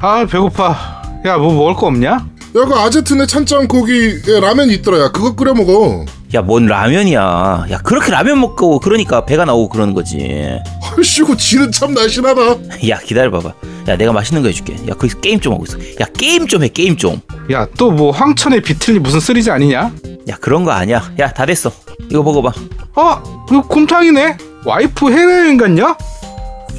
아 배고파. 야 뭐 먹을 거 없냐? 야, 그 아제트네 찬장 고기 에, 라면 있더라. 야, 그거 끓여 먹어. 야, 뭔 라면이야. 야, 그렇게 라면 먹고 그러니까 배가 나오고 그러는 거지. 헐씨고 지는 참 날씬하다. 야, 기다려봐봐. 야, 내가 맛있는 거 해줄게. 야, 거기서 게임 좀 하고 있어. 야, 게임 좀 해, 게임 좀. 야 또 뭐 황천의 비틀니 무슨 쓰리지 아니냐? 야, 그런 거 아니야. 야, 다 됐어. 이거 먹어봐. 어 이거 곰탕이네. 와이프 해외여행 갔냐?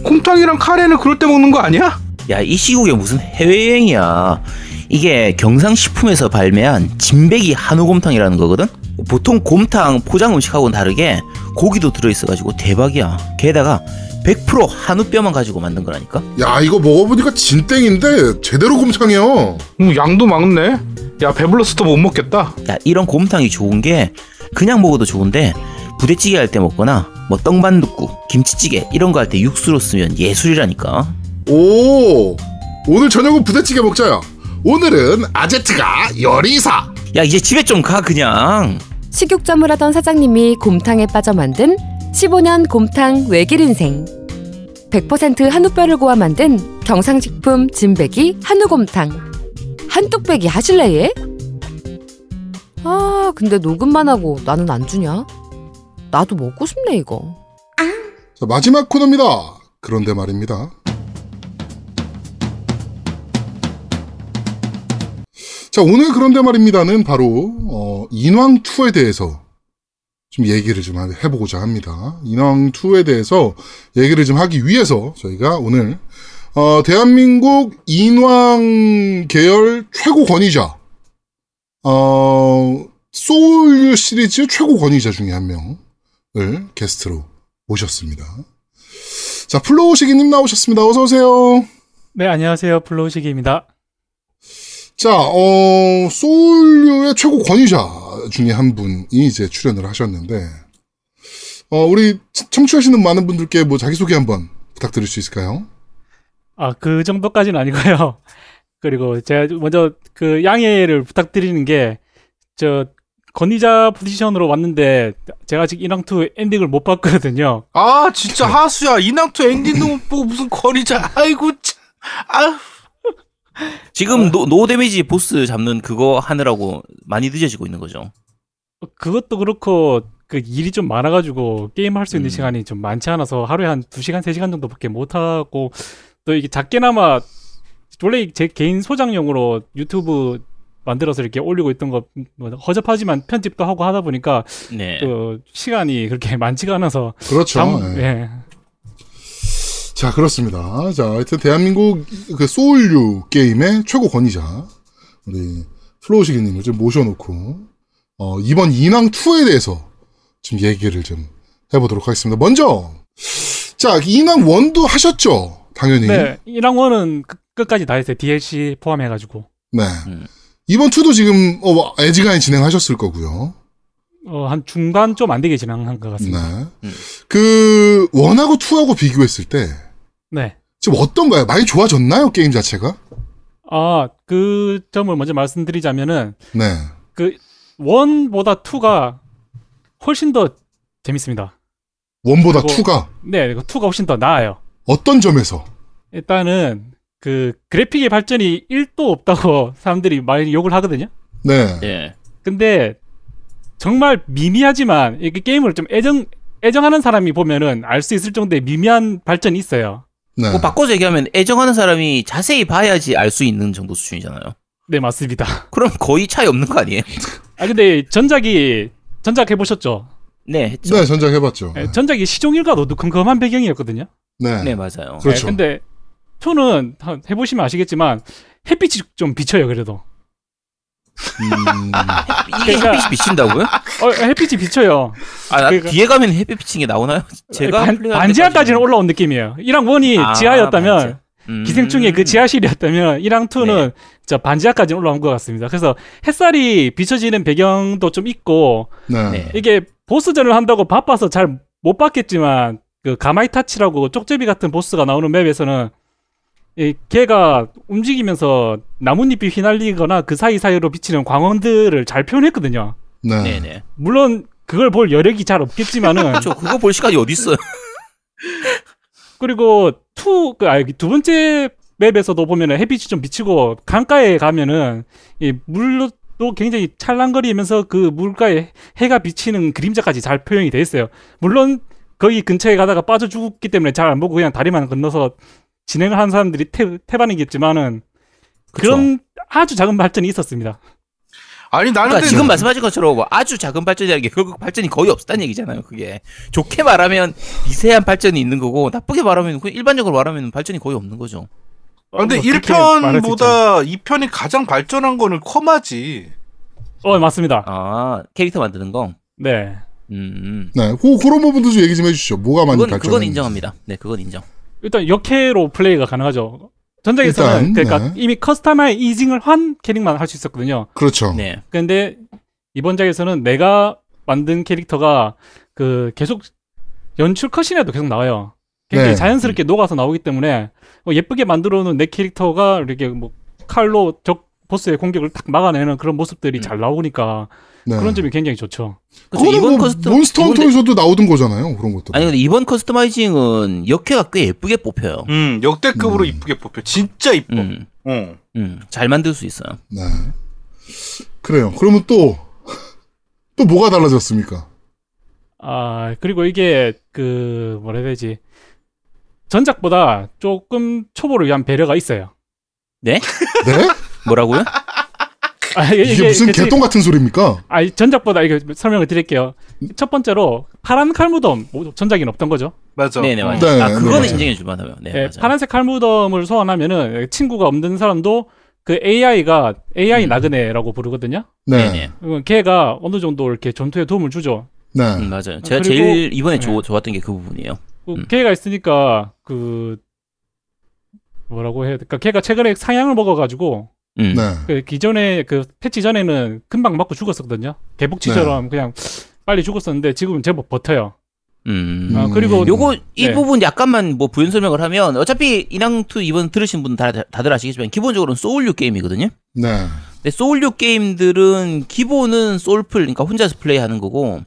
곰탕이랑 카레는 그럴 때 먹는 거 아니야? 야, 이 시국에 무슨 해외여행이야. 이게 경상식품에서 발매한 진백이 한우곰탕이라는 거거든? 보통 곰탕 포장 음식하고는 다르게 고기도 들어있어가지고 대박이야. 게다가 100% 한우뼈만 가지고 만든 거라니까? 야, 이거 먹어보니까 진땡인데 제대로 곰탕이야. 음, 양도 많네. 야 배불러서 또못 먹겠다. 야, 이런 곰탕이 좋은 게 그냥 먹어도 좋은데 부대찌개 할 때 먹거나 뭐 떡반둣국, 김치찌개 이런 거 할 때 육수로 쓰면 예술이라니까. 오, 오늘 저녁은 부대찌개 먹자야. 오늘은 아제트가 요리사. 야, 이제 집에 좀 가 그냥. 식육점을 하던 사장님이 곰탕에 빠져 만든 15년 곰탕 외길 인생. 100% 한우뼈를 고아 만든 경상식품 진백이 한우곰탕. 한뚝배기 하실래 얘? 아 근데 녹음만 하고 나는 안 주냐? 나도 먹고 싶네 이거. 자, 마지막 코너입니다. 그런데 말입니다. 자, 오늘 그런데 말입니다는 바로, 어, 인왕2에 대해서 좀 얘기를 좀 해보고자 합니다. 인왕2에 대해서 얘기를 좀 하기 위해서 저희가 오늘, 어, 대한민국 인왕 계열 최고 권위자, 어, 소울류 시리즈 최고 권위자 중에 한 명을 게스트로 모셨습니다. 자, 플로우시기님 나오셨습니다. 어서오세요. 네, 안녕하세요. 플로우시기입니다. 자, 어, 소울류의 최고 권위자 중에 한 분이 이제 출연을 하셨는데, 어, 우리 청취하시는 많은 분들께 뭐 자기소개 한번 부탁드릴 수 있을까요? 아, 그 정도까지는 아니고요. 그리고 제가 먼저 그 양해를 부탁드리는 게, 저, 권위자 포지션으로 왔는데, 제가 아직 인왕2 엔딩을 못 봤거든요. 아 진짜 하수야 인왕 two 엔딩도 못 보고 무슨 권위자. 아이고 참. 아휴. 지금 no, no damage 보스 잡는 그거 하느라고 많이 늦어지고 있는 거죠. 그것도 그렇고, 그 일이 좀 많아가지고, 게임 할 수 있는 음. 시간이 좀 많지 않아서 하루에 한 2시간, 3시간 정도밖에 못하고, 또 이게 작게나마, 원래 제 개인 소장용으로 유튜브 만들어서 이렇게 올리고 있던 거, 뭐 허접하지만 편집도 하고 하다 보니까, 네. 또 시간이 그렇게 많지가 않아서, 그렇죠. 당- 예. 예. 자, 그렇습니다. 자, 하여튼 대한민국 그 소울류 게임의 최고 권위자, 우리 플로우시기님을 좀 모셔놓고, 어, 이번 인왕 2에 대해서 좀 얘기를 좀 해보도록 하겠습니다. 먼저, 자, 인왕 1도 하셨죠? 당연히. 네, 1왕1은 끝까지 다 했어요. DLC 포함해가지고. 네. 음. 이번 2도 지금, 어, 애지간히 진행하셨을 거고요. 어, 한 중간 좀 안 되게 진행한 것 같습니다. 네. 음. 그, 1하고 2하고 비교했을 때, 네. 지금 어떤가요? 많이 좋아졌나요? 게임 자체가? 아, 그 점을 먼저 말씀드리자면은, 네. 그, 1보다 2가 훨씬 더 재밌습니다. 원보다 그리고- 2가 네, 2가 훨씬 더 나아요. 어떤 점에서? 일단은, 그, 그래픽의 발전이 1도 없다고 사람들이 많이 욕을 하거든요? 네. 예. 근데, 정말 미미하지만, 이게 게임을 좀 애정, 애정하는 사람이 보면은 알 수 있을 정도의 미미한 발전이 있어요. 네. 뭐 바꿔서 얘기하면 애정하는 사람이 자세히 봐야지 알 수 있는 정도 수준이잖아요. 네, 맞습니다. 그럼 거의 차이 없는 거 아니에요? 아, 근데 전작이, 전작 해보셨죠? 네, 했죠. 네, 전작 해봤죠. 네, 전작이 시종일과 어두컴컴한 배경이었거든요. 네. 네, 맞아요. 그렇죠. 네, 근데 2는 한- 해보시면 아시겠지만 햇빛이 좀 비쳐요 그래도. 음, 이게 그러니까- 햇빛이 비친다고요? 어, 햇빛이 비쳐요. 아, 나 그러니까- 뒤에 가면 햇빛 비친 게 나오나요? 제가 반, 때까지는- 올라온 느낌이에요. 1랑 1이 아, 지하였다면. 음. 기생충의 그 지하실이었다면 인왕 2는 저 반지하까지는 올라온 것 같습니다. 그래서 햇살이 비춰지는 배경도 좀 있고 네. 네. 이게 보스전을 한다고 바빠서 잘 못 봤겠지만 그 가마이타치라고 쪽제비 같은 보스가 나오는 맵에서는 이 걔가 움직이면서 나뭇잎이 휘날리거나 그 사이사이로 비치는 광원들을 잘 표현했거든요. 네. 네네. 물론 그걸 볼 여력이 잘 없겠지만은 저 그거 볼 시간이 어디 있어요? 그리고 two, 그, 아, 두 번째 맵에서도 보면은 햇빛이 좀 비치고 강가에 가면은 이 물도 굉장히 찰랑거리면서 그 물가에 해가 비치는 그림자까지 잘 표현이 돼 있어요. 물론 거기 근처에 가다가 빠져 죽기 때문에 잘 안 보고 그냥 다리만 건너서 진행을 하는 사람들이 태, 태반이겠지만은 그쵸. 그런 아주 작은 발전이 있었습니다. 아니 나는 그러니까 지금 말씀하신 것처럼 뭐 아주 작은 발전이라는 게 결국 발전이 거의 없다는 얘기잖아요. 그게 좋게 말하면 미세한 발전이 있는 거고 나쁘게 말하면 일반적으로 말하면 발전이 거의 없는 거죠. 아, 근데 뭐 그렇게 말할 수 있죠. 1편보다 2편이 가장 발전한 거는 코마지. 어 맞습니다. 아 캐릭터 만드는 거. 네. 음. 네, 그, 그런 부분도 좀 얘기 좀 해주시죠. 뭐가 많이 발전했는지. 그건 인정합니다. 네, 그건 인정. 일단 역캐로 플레이가 가능하죠. 전작에서는 일단, 그러니까 네. 이미 커스터마이징을 한 캐릭만 할 수 있었거든요. 그렇죠. 네. 근데 이번 작에서는 내가 만든 캐릭터가 그 계속 연출 컷이라도 계속 나와요. 굉장히 네. 자연스럽게 녹아서 나오기 때문에 뭐 예쁘게 만들어 놓은 내 캐릭터가 이렇게 뭐 칼로 적 보스의 공격을 딱 막아내는 그런 모습들이 음. 잘 나오니까 네. 그런 점이 굉장히 좋죠. 그거는 이번 뭐 custom 몬스터 헌터에서도 나오던 거잖아요. 그런 것도. 아니 근데 이번 customizing은 여캐가 꽤 예쁘게 뽑혀요. 음 역대급으로 음. 이쁘게 뽑혀. 진짜 이뻐. 음. 어. 음. 잘 만들 수 있어요. 네. 그래요. 그러면 또, 또 뭐가 달라졌습니까? 아 그리고 이게 그 뭐라 해야 되지 전작보다 조금 초보를 위한 배려가 있어요. 네? 네? 뭐라고요? 아, 이게, 무슨 그 개똥 같은 소리입니까? 아 전작보다 이거 설명을 드릴게요. 첫 번째로 파란 칼무덤 뭐, 전작에는 없던 거죠. 맞아. 네네 어. 맞아요. 네, 아 네, 그거는 맞아요. 인정해 줄 만하면. 네, 예, 맞아요. 파란색 칼무덤을 소환하면은 친구가 없는 사람도 그 AI가 AI 음. 나그네라고 부르거든요. 네. 네네. 어, 걔가 어느 정도 이렇게 전투에 도움을 주죠. 네. 음, 맞아요. 제가 그리고- 제일 이번에 네. 좋- 좋았던 게 그 부분이에요. 그 음. 걔가 있으니까 그 뭐라고 해야 될까? 걔가 최근에 상향을 먹어가지고 음. 네. 그 기존에 그 패치 전에는 금방 맞고 죽었었거든요. 개복치처럼 네. 그냥 빨리 죽었었는데 지금은 제법 버텨요. 음. 아, 그리고 요거 이 네. 부분 약간만 뭐 부연 설명을 하면 어차피 인왕2 이번 들으신 분 다, 다들 아시겠지만 기본적으로는 소울류 게임이거든요. 네. 근데 소울류 게임들은 기본은 솔플 그러니까 혼자서 플레이하는 거고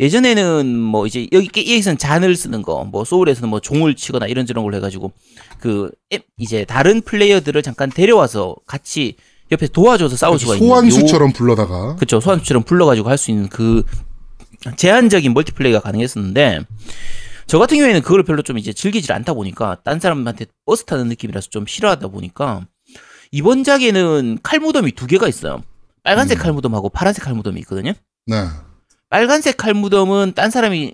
예전에는 뭐 이제 여기 게- 여기서는 잔을 쓰는 거, 뭐 소울에서는 뭐 종을 치거나 이런저런 걸 해가지고 그 앱- 이제 다른 플레이어들을 잠깐 데려와서 같이 옆에 도와줘서 싸울 수가 있는 요- 소환수처럼 불러다가. 그쵸 소환수처럼 불러가지고 할 수 있는 그 제한적인 multiplay가 가능했었는데 저 같은 경우에는 그걸 별로 좀 이제 즐기질 않다 보니까 딴 사람한테 버스 타는 느낌이라서 좀 싫어하다 보니까 이번 작에는 칼 무덤이 두 개가 있어요. 빨간색 음. 칼 무덤하고 파란색 칼 무덤이 있거든요. 네. 빨간색 칼무덤은 딴 사람이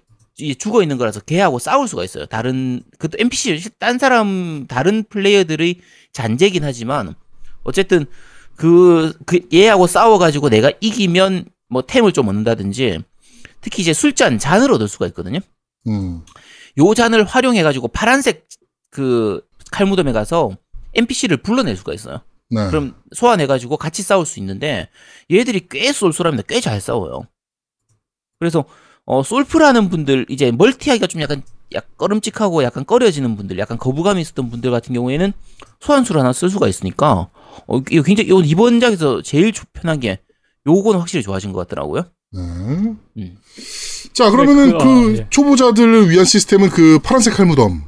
죽어 있는 거라서 걔하고 싸울 수가 있어요. 다른 그것도 NPC 딴 사람 다른 플레이어들의 잔재긴 하지만 어쨌든 그, 그 얘하고 싸워가지고 내가 이기면 뭐 템을 좀 얻는다든지 특히 이제 술잔 잔을 얻을 수가 있거든요. 음. 요 잔을 활용해가지고 파란색 그 칼무덤에 가서 NPC를 불러낼 수가 있어요. 네. 그럼 소환해가지고 같이 싸울 수 있는데 얘들이 꽤 쏠쏠합니다. 꽤 잘 싸워요. 그래서 어, 솔프라는 분들 이제 멀티하기가 좀 약간 약 꺼름직하고 약간 꺼려지는 분들, 약간 거부감이 있었던 분들 같은 경우에는 소환수를 하나 쓸 수가 있으니까 어, 이거 굉장히 이건 이번 작에서 제일 조- 편한 게 요거는 확실히 좋아진 것 같더라고요. 네. 음. 자, 그러면은 그, 그, 어, 예. 초보자들을 위한 시스템은 그 파란색 칼무덤.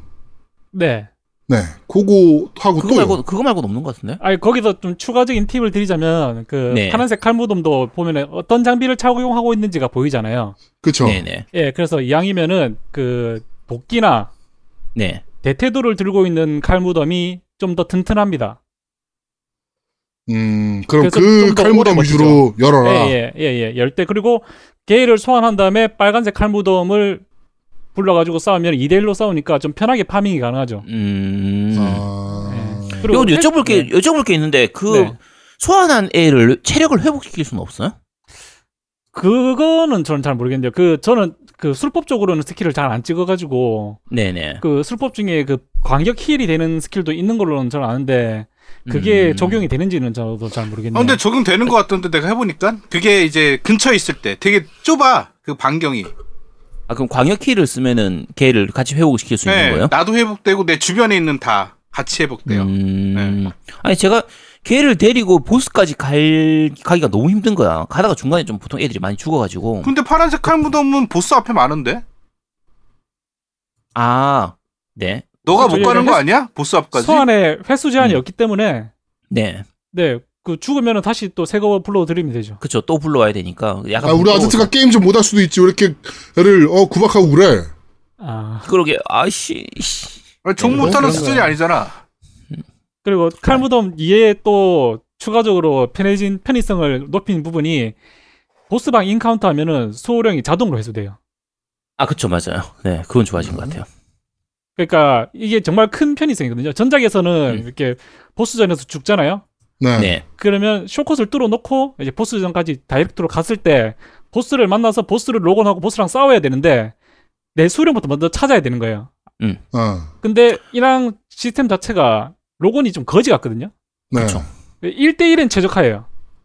네. 네. 그거 하고 그거 또. 말고 그거 말고는 없는 것 같은데? 아니 거기서 좀 추가적인 팁을 드리자면 그 네. 파란색 칼무덤도 보면은 어떤 장비를 착용하고 있는지가 보이잖아요. 그쵸. 네네. 예, 그래서 이왕이면은 그 도끼나 네. 대테도를 들고 있는 칼무덤이 좀 더 튼튼합니다. 음, 그럼 그 칼무덤 위주로 열어라. 예, 예, 예, 예. 열때 그리고 걔를 소환한 다음에 빨간색 칼무덤을 불러가지고 싸우면 2대1로 싸우니까 좀 편하게 farming이 가능하죠. 음. 아. 네. 그리고 여쭤볼 게 네. 여쭤볼 게 있는데 그 네. 소환한 애를 체력을 회복시킬 수는 없어요? 그거는 저는 잘 모르겠는데요. 그 저는 그 술법적으로는 스킬을 잘 안 찍어가지고 네네. 그 술법 중에 그 광역 heal이 되는 스킬도 있는 걸로는 저는 아는데 그게 음. 적용이 되는지는 저도 잘 모르겠네요. 아, 근데 적용되는 것 같던데 내가 해보니까 그게 이제 근처에 있을 때 되게 좁아 그 반경이. 아 그럼 광역 키를 쓰면은 걔를 같이 회복시킬 수 있는 네, 거예요? 나도 회복되고 내 주변에 있는 다 같이 회복돼요. 음. 아니 제가 걔를 데리고 보스까지 갈 가기가 너무 힘든 거야. 가다가 중간에 좀 보통 애들이 많이 죽어가지고. 근데 파란색 칼 무덤은 보스 앞에 많은데? 아 네. 너가 못 저기 가는 거 횟수- 아니야? 보스 앞까지? 소환에 횟수 제한이 음. 없기 때문에 네. 네. 그 죽으면은 다시 또 새 거 불러 드리면 되죠. 그쵸. 또 불러와야 되니까. 약간. 아, 우리. 아지트가 게임 좀 못할 수도 있지. 왜 이렇게 애를, 어, 구박하고 그래. 아. 그러게, 아이씨. 씨. 아니, 종 네, 못하는 수준이 거야. 아니잖아. 그리고 칼무덤 2에 또 추가적으로 편해진 편의성을 높인 부분이 보스방 encounter 하면은 수호령이 자동으로 회수돼요. 아, 그쵸. 맞아요. 네. 그건 좋아진 것 같아요. 그러니까 이게 정말 큰 편의성이거든요. 전작에서는 음. 이렇게 보스전에서 죽잖아요. 네. 네. 그러면 쇼컷을 뚫어놓고 이제 보스전까지 direct로 갔을 때 보스를 만나서 보스를 lock on하고 보스랑 싸워야 되는데 내 수호령부터 먼저 찾아야 되는 거예요. 어. 근데 인왕 시스템 자체가 lock on이 좀 거지 같거든요. 네. 그쵸. 1대1은 최적화예요.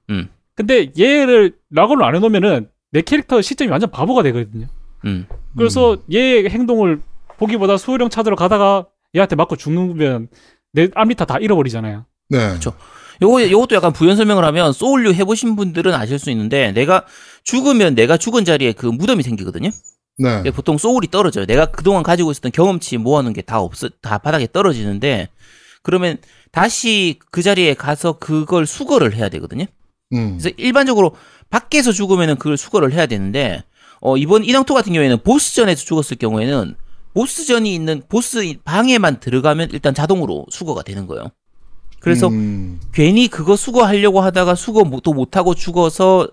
음. 근데 얘를 락원을 안 해놓으면은 내 캐릭터 시점이 완전 바보가 되거든요. 음. 그래서 얘의 행동을 보기보다 수호령 찾으러 가다가 얘한테 맞고 죽으면 내 암리타 다 잃어버리잖아요. 네. 그쵸. 요거, 요것도 약간 부연 설명을 하면, 소울류 해보신 분들은 아실 수 있는데, 내가 죽으면 내가 죽은 자리에 그 무덤이 생기거든요? 네. 예, 보통 소울이 떨어져요. 내가 그동안 가지고 있었던 경험치 모아놓은 게 다 없어, 다 바닥에 떨어지는데, 그러면 다시 그 자리에 가서 그걸 수거를 해야 되거든요? 음. 그래서 일반적으로 밖에서 죽으면은 그걸 수거를 해야 되는데, 어, 이번 인왕토 같은 경우에는 보스전에서 죽었을 경우에는, 보스전이 있는 보스 방에만 들어가면 일단 자동으로 수거가 되는 거예요. 그래서 음. 괜히 그거 수거하려고 하다가 수거 못- 또 못하고 죽어서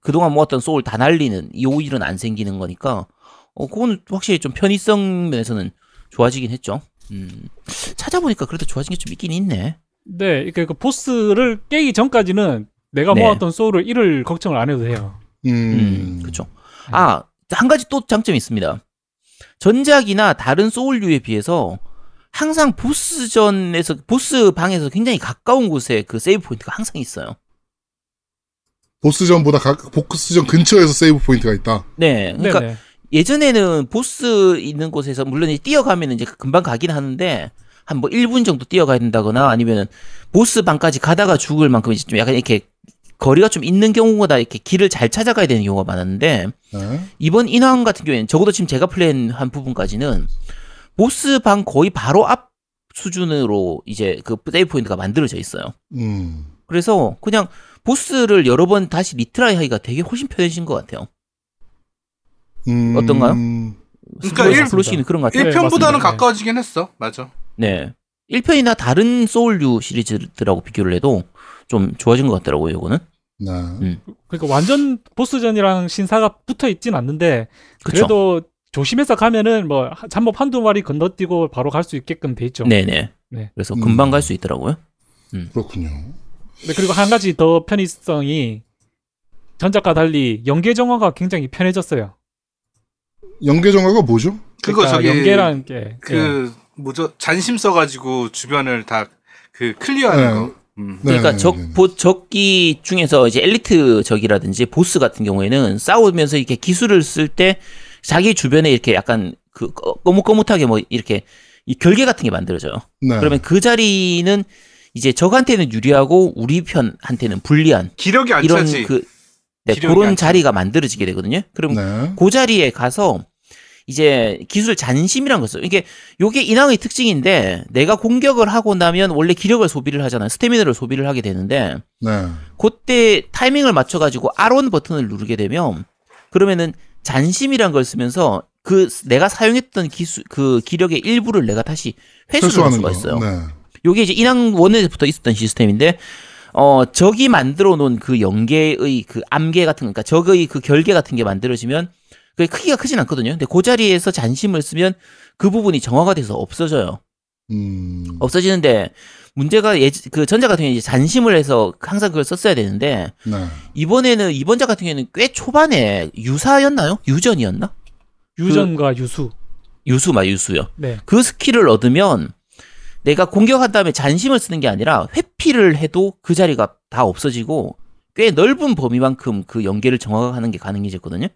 그동안 모았던 소울 다 날리는 이 일은 안 생기는 거니까 어 그거는 확실히 좀 편의성 면에서는 좋아지긴 했죠. 음 찾아보니까 그래도 좋아진 게 좀 있긴 있네. 네, 이렇게 그 보스를 깨기 전까지는 내가 네. 모았던 소울을 잃을 걱정을 안 해도 돼요. 음. 음 그렇죠. 아 한 가지 또 장점이 있습니다. 전작이나 다른 소울류에 비해서 항상 보스전에서 보스 방에서 굉장히 가까운 곳에 그 save point가 항상 있어요. 보스전보다 각, 보스전 근처에서 save point가 있다. 네, 그러니까 네네. 예전에는 보스 있는 곳에서 물론 이제 뛰어가면 이제 금방 가긴 하는데 한 뭐 1분 정도 뛰어가야 된다거나 아니면은 보스 방까지 가다가 죽을 만큼 이제 좀 약간 이렇게 거리가 좀 있는 경우보다 이렇게 길을 잘 찾아가야 되는 경우가 많았는데 네. 이번 인왕 같은 경우에는 적어도 지금 제가 플레이한 부분까지는 보스 방 거의 바로 앞 수준으로 이제 그 세이브 포인트가 만들어져 있어요. 음. 그래서 그냥 보스를 여러 번 다시 retry 하기가 되게 훨씬 편해진 것 같아요. 음. 어떤가요? 그러니까 플로시- 일- 플로시는 그런 것 같아요. 네, 1편보다는 맞습니다. 가까워지긴 했어. 맞아. 네. 1편이나 다른 소울류 시리즈들하고 비교를 해도 좀 좋아진 것 같더라고요, 이거는. 네. 그러니까 완전 보스전이랑 신사가 붙어 있진 않는데 그쵸. 그래도 조심해서 가면은 뭐 하- 잠복 한두 마리 건너뛰고 바로 갈 수 있게끔 돼 있죠. 네네. 네. 그래서 음. 금방 갈수 있더라고요. 그렇군요. 네, 그리고 한 가지 더 편의성이 전작과 달리 연계 정화가 굉장히 편해졌어요. 연계 정화가 뭐죠? 그거 그러니까 저기 연계라는 게그 뭐죠? 잔심 써가지고 주변을 다 그 클리어하는 네. 거. 음. 네, 그러니까 네, 적, 네, 네. 보, 적기 중에서 이제 엘리트 적이라든지 보스 같은 경우에는 싸우면서 이렇게 기술을 쓸 때 자기 주변에 이렇게 약간 그 꺼- 거뭇거뭇하게 뭐 이렇게 이 결계 같은 게 만들어져요. 네. 그러면 그 자리는 이제 적한테는 유리하고 우리 편한테는 불리한 기력이 안 이런 차지. 그 네, 그런 안 자리가 만들어지게 되거든요. 그럼 네. 그 자리에 가서 이제 기술 잔심이란 걸 써요. 이게 요게 인왕의 특징인데 내가 공격을 하고 나면 원래 기력을 소비를 하잖아요. 스태미너를 소비를 하게 되는데 네. 그때 타이밍을 맞춰 가지고 R1 버튼을 누르게 되면 그러면은 잔심이란 걸 쓰면서 그 내가 사용했던 기술 그 기력의 일부를 내가 다시 회수를 할 수가 거. 있어요. 네. 요게 이제 인왕 원에부터 있었던 시스템인데 어 적이 만들어 놓은 그 연계의 그 암계 같은 거, 그러니까 적의 그 결계 같은 게 만들어지면 그 크기가 크진 않거든요. 근데 그 자리에서 잔심을 쓰면 그 부분이 정화가 돼서 없어져요. 음. 없어지는데 문제가 예, 그 전자 같은 경우에 이제 잔심을 해서 항상 그걸 썼어야 되는데 네. 이번에는 이번 작 같은 경우에는 꽤 초반에 유사였나요? 유전이었나? 유전과 유수. 유수 마 유수요. 네. 그 스킬을 얻으면 내가 공격한 다음에 잔심을 쓰는 게 아니라 회피를 해도 그 자리가 다 없어지고 꽤 넓은 범위만큼 그 연계를 정화하는 게 가능해졌거든요.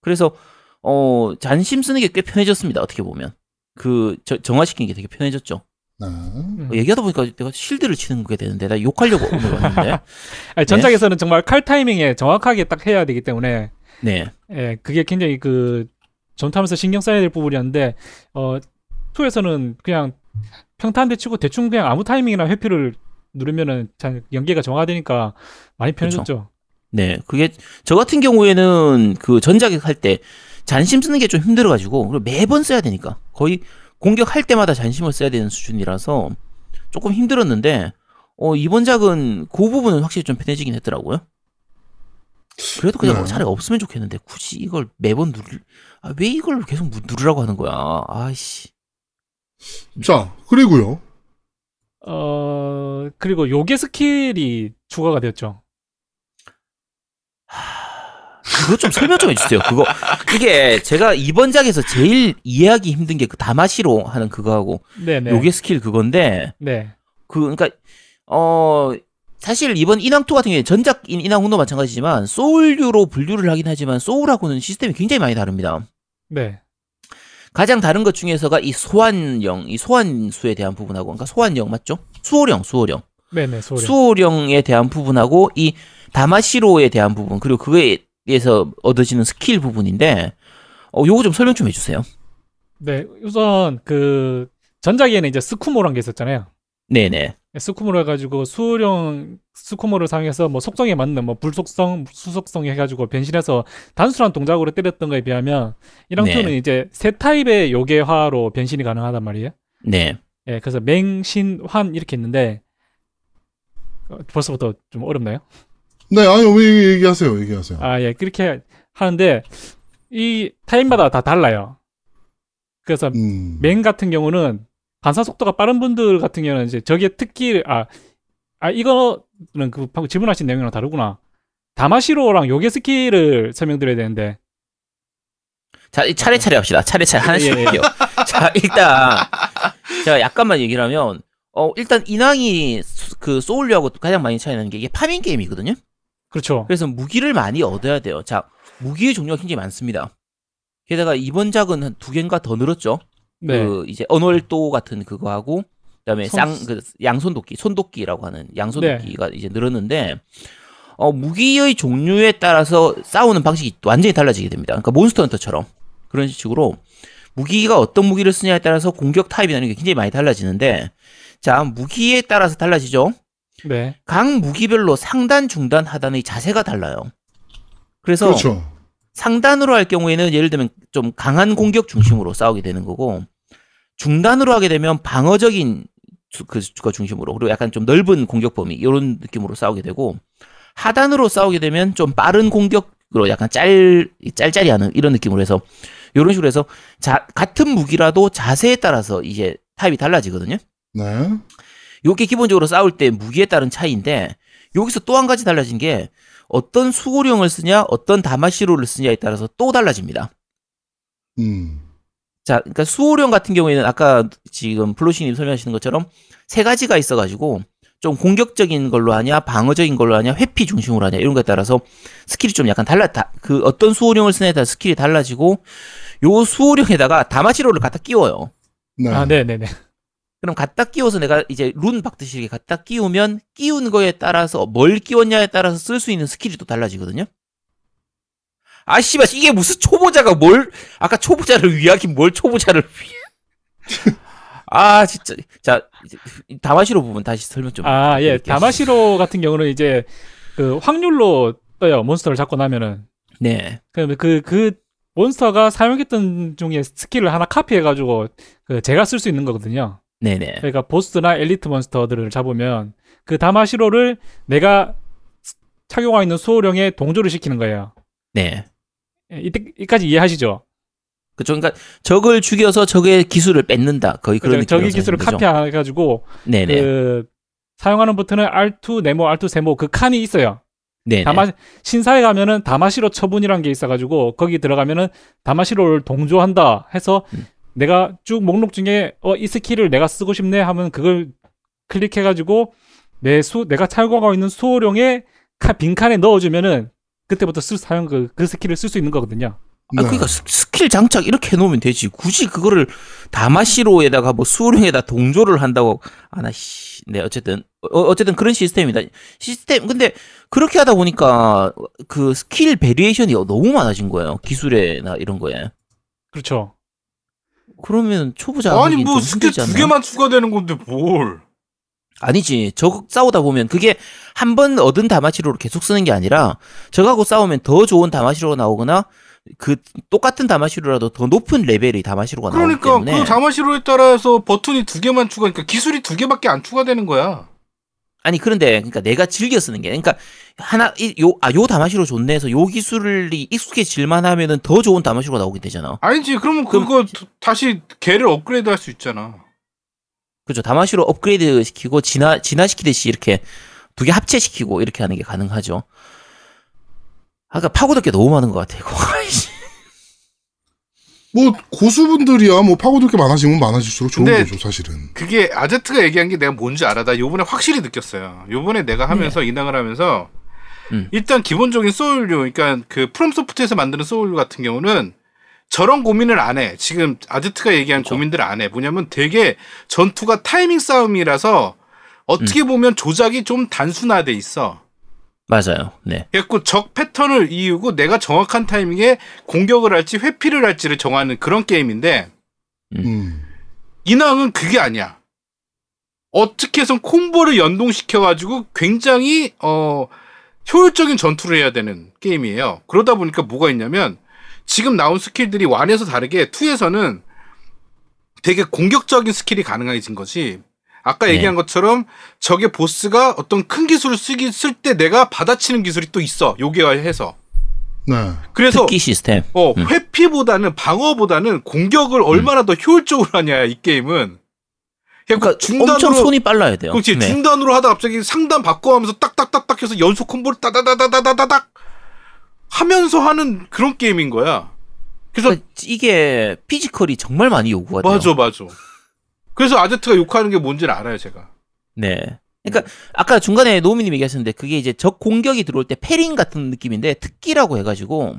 그래서 어 잔심 쓰는 게 꽤 편해졌습니다. 어떻게 보면 그 저- 정화시키는 게 되게 편해졌죠. 네. 음. 어, 얘기하다 보니까 내가 shield를 치는 게 되는데 나 욕하려고 오늘 왔는데. 아니, 전작에서는 정말 칼 타이밍에 정확하게 딱 해야 되기 때문에. 네. 예, 그게 굉장히 그 전투하면서 신경 써야 될 부분이었는데 어 2에서는 그냥 평탄대 치고 대충 그냥 아무 타이밍이나 회피를 누르면은 잘 연계가 정화되니까 많이 편해졌죠. 네, 그게 저 같은 경우에는 그 전작을 할때 잔심 쓰는 게 좀 힘들어가지고 그리고 매번 써야 되니까. 거의 공격할 때마다 잔심을 써야 되는 수준이라서 조금 힘들었는데 어 이번 작은 그 부분은 확실히 좀 편해지긴 했더라고요. 그래도 그냥 네. 차라리 없으면 좋겠는데 굳이 이걸 매번 누르 아, 왜 이걸 계속 무- 누르라고 하는 거야? 아이씨. 자, 그리고요. 어 그리고 요괴 스킬이 추가가 되었죠. 그거 좀 설명 좀 해주세요. 그거 이게 제가 이번 작에서 제일 이해하기 힘든 게 그 다마시로 하는 그거하고 네네. 요괴 스킬 그건데 네. 그 그러니까 어 사실 이번 인왕2 같은 경우에 전작인 인왕1도 마찬가지지만 소울류로 분류를 하긴 하지만 소울하고는 시스템이 굉장히 많이 다릅니다. 네. 가장 다른 것 중에서가 이 소환령, 이 소환수에 대한 부분하고 그러니까 소환령 맞죠? 수호령, 수호령. 네네. 소리. 수호령에 대한 부분하고 이 다마시로에 대한 부분 그리고 그거에 의해서 얻어지는 스킬 부분인데 어 요거 좀 설명 좀 해주세요. 네. 우선 그 전작에는 이제 스쿠모란 게 있었잖아요. 네네. 스쿠모를 해가지고 수령 스쿠모를 사용해서 뭐 속성에 맞는 뭐 불속성, 수속성 해가지고 변신해서 단순한 동작으로 때렸던 거에 비하면 이랑투는 네. 이제 세 타입의 요괴화로 변신이 가능하단 말이에요. 네. 예, 그래서 맹신, 환 이렇게 있는데 어, 벌써부터 좀 어렵나요? 네, 아니, 왜 얘기하세요, 얘기하세요. 아, 예, 그렇게 하는데 이 타입마다 다 달라요. 그래서 음. 맹 같은 경우는 반사 속도가 빠른 분들 같은 경우는 이제 저게 특기 아, 아 이거는 그 방금 질문하신 내용이랑 다르구나. 다마시로랑 요괴 스킬을 설명드려야 되는데 자, 이 차례차례 합시다. 차례차례 하나씩 예, 예. 자, 일단 제가 약간만 얘기를 하면 어, 일단 인왕이 수- 그 소울류하고 가장 많이 차이 나는 게 이게 farming 게임이거든요. 그렇죠. 그래서 무기를 많이 얻어야 돼요. 자, 무기의 종류가 굉장히 많습니다. 게다가 이번 작은 한 두 개인가 더 늘었죠. 네. 그 이제 언월도 같은 그거 하고 그다음에 손- 쌍 그 양손 도끼, 손도끼라고 하는 네. 양손 도끼가 이제 늘었는데 어 무기의 종류에 따라서 싸우는 방식이 완전히 달라지게 됩니다. 그러니까 몬스터 헌터처럼 그런 식으로 무기가 어떤 무기를 쓰냐에 따라서 공격 타입이라는 게 굉장히 많이 달라지는데 자, 무기에 따라서 달라지죠. 네. 각 무기별로 상단, 중단, 하단의 자세가 달라요. 그래서 그렇죠. 상단으로 할 경우에는 예를 들면 좀 강한 공격 중심으로 싸우게 되는 거고 중단으로 하게 되면 방어적인 주- 그거 중심으로 그리고 약간 좀 넓은 공격 범위 이런 느낌으로 싸우게 되고 하단으로 싸우게 되면 좀 빠른 공격으로 약간 짤 짤짤이하는 이런 느낌으로 해서 이런 식으로 해서 자, 같은 무기라도 자세에 따라서 이제 타입이 달라지거든요. 네. 요게 기본적으로 싸울 때 무기에 따른 차이인데 여기서 또 한 가지 달라진 게 어떤 수고령을 쓰냐 어떤 다마시로를 쓰냐에 따라서 또 달라집니다. 음. 자, 그러니까 수호령 같은 경우에는 아까 지금 플로시님 설명하시는 것처럼 세 가지가 있어가지고 좀 공격적인 걸로 하냐, 방어적인 걸로 하냐, 회피 중심으로 하냐 이런 거에 따라서 스킬이 좀 약간 달랐다. 그 어떤 수호령을 쓰냐에 따라 스킬이 달라지고 요 수호령에다가 다마시로를 갖다 끼워요. 네. 아, 네, 네, 네. 그럼 갖다 끼워서 내가 이제 룬 박듯이 갖다 끼우면 끼운 거에 따라서 뭘 끼웠냐에 따라서 쓸 수 있는 스킬이 또 달라지거든요. 아 씨발 이게 무슨 초보자가 뭘 아까 초보자를 위하긴 뭘 초보자를 위해 아 진짜 자 다마시로 부분 다시 설명 좀 아, 예. 다마시로 같은 경우는 이제 그 확률로 떠요. monster를 잡고 나면은. 네 그러면 그, 그 monster가 사용했던 중에 skill을 하나 카피해가지고 그 제가 쓸 수 있는 거거든요. 네네 그러니까 보스나 엘리트 monster들을 잡으면 그 다마시로를 내가 착용하고 있는 수호령에 동조를 시키는 거예요. 네 예, 이때, 이까지 이해하시죠? 그죠 그러니까 적을 죽여서 적의 기술을 뺏는다 거의 그런 그죠? 느낌으로 저기 기술을. 카피해가지고 네네 그 사용하는 버튼은 R2 네모, R2 세모 그 칸이 있어요. 네네 다마 신사에 가면은 다마시로 처분이라는 게 있어가지고 거기 들어가면은 다마시로를 동조한다 해서 음. 내가 쭉 목록 중에 어 이 skill을 내가 쓰고 싶네 하면 그걸 클릭해가지고 내 수 내가 착용하고 있는 수호령에 카, 빈 칸에 넣어주면은 그때부터 쓸 사용 그, 그 skill을 쓸 수 있는 거거든요. 아, 그러니까 스- 스킬 장착 이렇게 해놓으면 되지. 굳이 그거를 다마시로에다가 뭐 수호령에다 동조를 한다고 아나 씨. 네 어쨌든 어, 어쨌든 그런 시스템입니다. 시스템 근데 그렇게 하다 보니까 그 skill variation이 너무 많아진 거예요. 기술에나 이런 거에. 그렇죠. 그러면 초보자 아니 뭐좀 스킬 두? 개만 추가되는 건데 뭘? 아니지. 저 싸우다 보면 그게 한 번 얻은 다마시로를 계속 쓰는 게 아니라 저하고 싸우면 더 좋은 다마시로가 나오거나 그 똑같은 다마시로라도 더 높은 레벨의 다마시로가 나오기 그러니까 때문에 그 다마시로에 따라서 버튼이 두 개만 추가, 그러니까 기술이 두 개밖에 안 추가되는 거야. 아니 그런데 그러니까 내가 즐겨 쓰는 게 그러니까 하나 요아 요 다마시로 좋네 해서 요 기술이 익숙해질만 하면은 더 좋은 다마시로가 나오게 되잖아. 아니지, 그러면 그럼- 그거 다시 걔를 업그레이드 할 수 있잖아. 그죠. 다마시로 업그레이드 시키고 진화 진화시키듯이 이렇게 두 개 합체시키고 이렇게 하는 게 가능하죠. 아까 파고들 게 너무 많은 것 같아. 이거. 뭐 고수분들이야 뭐 파고들 게 많아지면 많아질수록 좋은 근데- 거죠 사실은. 그게 아제트가 얘기한 게 내가 뭔지 알아. 나 요번에 확실히 느꼈어요. 요번에 내가 하면서 인왕을 하면서 음. 일단 기본적인 소울류, 그러니까 그 프롬 소프트에서 만드는 소울류 같은 경우는 저런 고민을 안 해. 지금 아제트가 얘기한 그쵸. 고민들을 안 해. 뭐냐면 되게 전투가 타이밍 싸움이라서 어떻게 음. 보면 조작이 좀 단순화돼 있어. 맞아요. 네. 그래갖고 적 패턴을 외우고 내가 정확한 타이밍에 공격을 할지 회피를 할지를 정하는 그런 게임인데 음. 인왕은 그게 아니야. 어떻게 해선 combo를 연동시켜가지고 굉장히 어 효율적인 전투를 해야 되는 게임이에요. 그러다 보니까 뭐가 있냐면 지금 나온 skill들이 1에서 다르게 2에서는 되게 공격적인 skill이 가능해진 거지. 아까 네. 얘기한 것처럼 적의 보스가 어떤 큰 기술을 쓰기 쓸 때 내가 받아치는 기술이 또 있어. 요괴화해서. 네. 그래서 특기 시스템. 어, 음. 회피보다는 방어보다는 공격을 얼마나 더 효율적으로 하냐, 이 게임은. 그러니까 중단으로, 엄청 손이 빨라야 돼요. 그렇지, 네. 중단으로 하다 갑자기 상단 바꿔하면서 딱딱딱딱 해서 연속 콤보를 따다다다다다닥 하면서 하는 그런 게임인 거야. 그래서, 그러니까 이게 피지컬이 정말 많이 요구가 돼요. 맞아, 맞아. 그래서 아제트가 욕하는 게 뭔지는 알아요, 제가. 네. 그러니까 아까 중간에 노미님 얘기하셨는데 그게 이제 적 공격이 들어올 때 패링 같은 느낌인데 특기라고 해가지고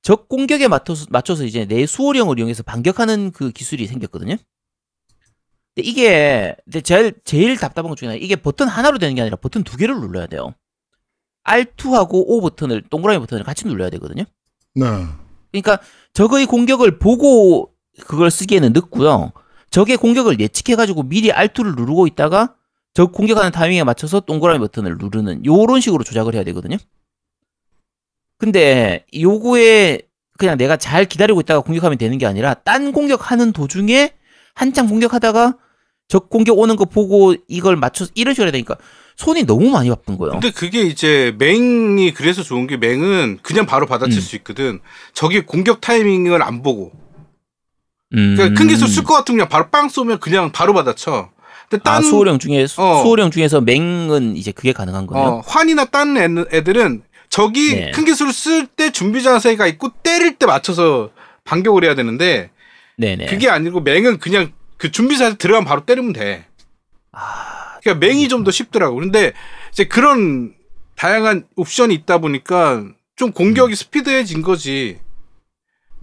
적 공격에 맞춰서, 맞춰서 이제 내 수호령을 이용해서 반격하는 그 기술이 생겼거든요. 근데 이게 근데 제일 제일 답답한 것 중에 하나 이게 버튼 하나로 되는 게 아니라 버튼 두 개를 눌러야 돼요. R2하고 O 버튼을 동그라미 버튼을 같이 눌러야 되거든요. 네. 그러니까 적의 공격을 보고 그걸 쓰기에는 늦고요. 적의 공격을 예측해가지고 미리 R2를 누르고 있다가 적 공격하는 타이밍에 맞춰서 동그라미 버튼을 누르는 요런 식으로 조작을 해야 되거든요. 근데 요거에 그냥 내가 잘 기다리고 있다가 공격하면 되는 게 아니라 딴 공격하는 도중에 한창 공격하다가 적 공격 오는 거 보고 이걸 맞춰서 이런 식으로 해야 되니까 손이 너무 많이 바쁜 거예요. 근데 그게 이제 맹이 그래서 좋은 게 맹은 그냥 바로 받아칠 음. 수 있거든. 저기 공격 타이밍을 안 보고. 음. 그러니까 큰 기술 쓸 것 같으면 그냥 바로 빵 쏘면 그냥 바로 받아쳐. 근데 딴 아, 수호령 중에 어. 수호령 중에서 맹은 이제 그게 가능한 거네요. 어, 환이나 딴 애- 애들은 저기 네. 큰 기술을 쓸 때 준비 자세가 있고 때릴 때 맞춰서 반격을 해야 되는데 네네. 그게 아니고 맹은 그냥 그 준비 자세 들어가면 바로 때리면 돼. 아, 그러니까 맹이 좀 더 쉽더라고. 근데 이제 그런 다양한 옵션이 있다 보니까 좀 음. 공격이 스피드해진 거지.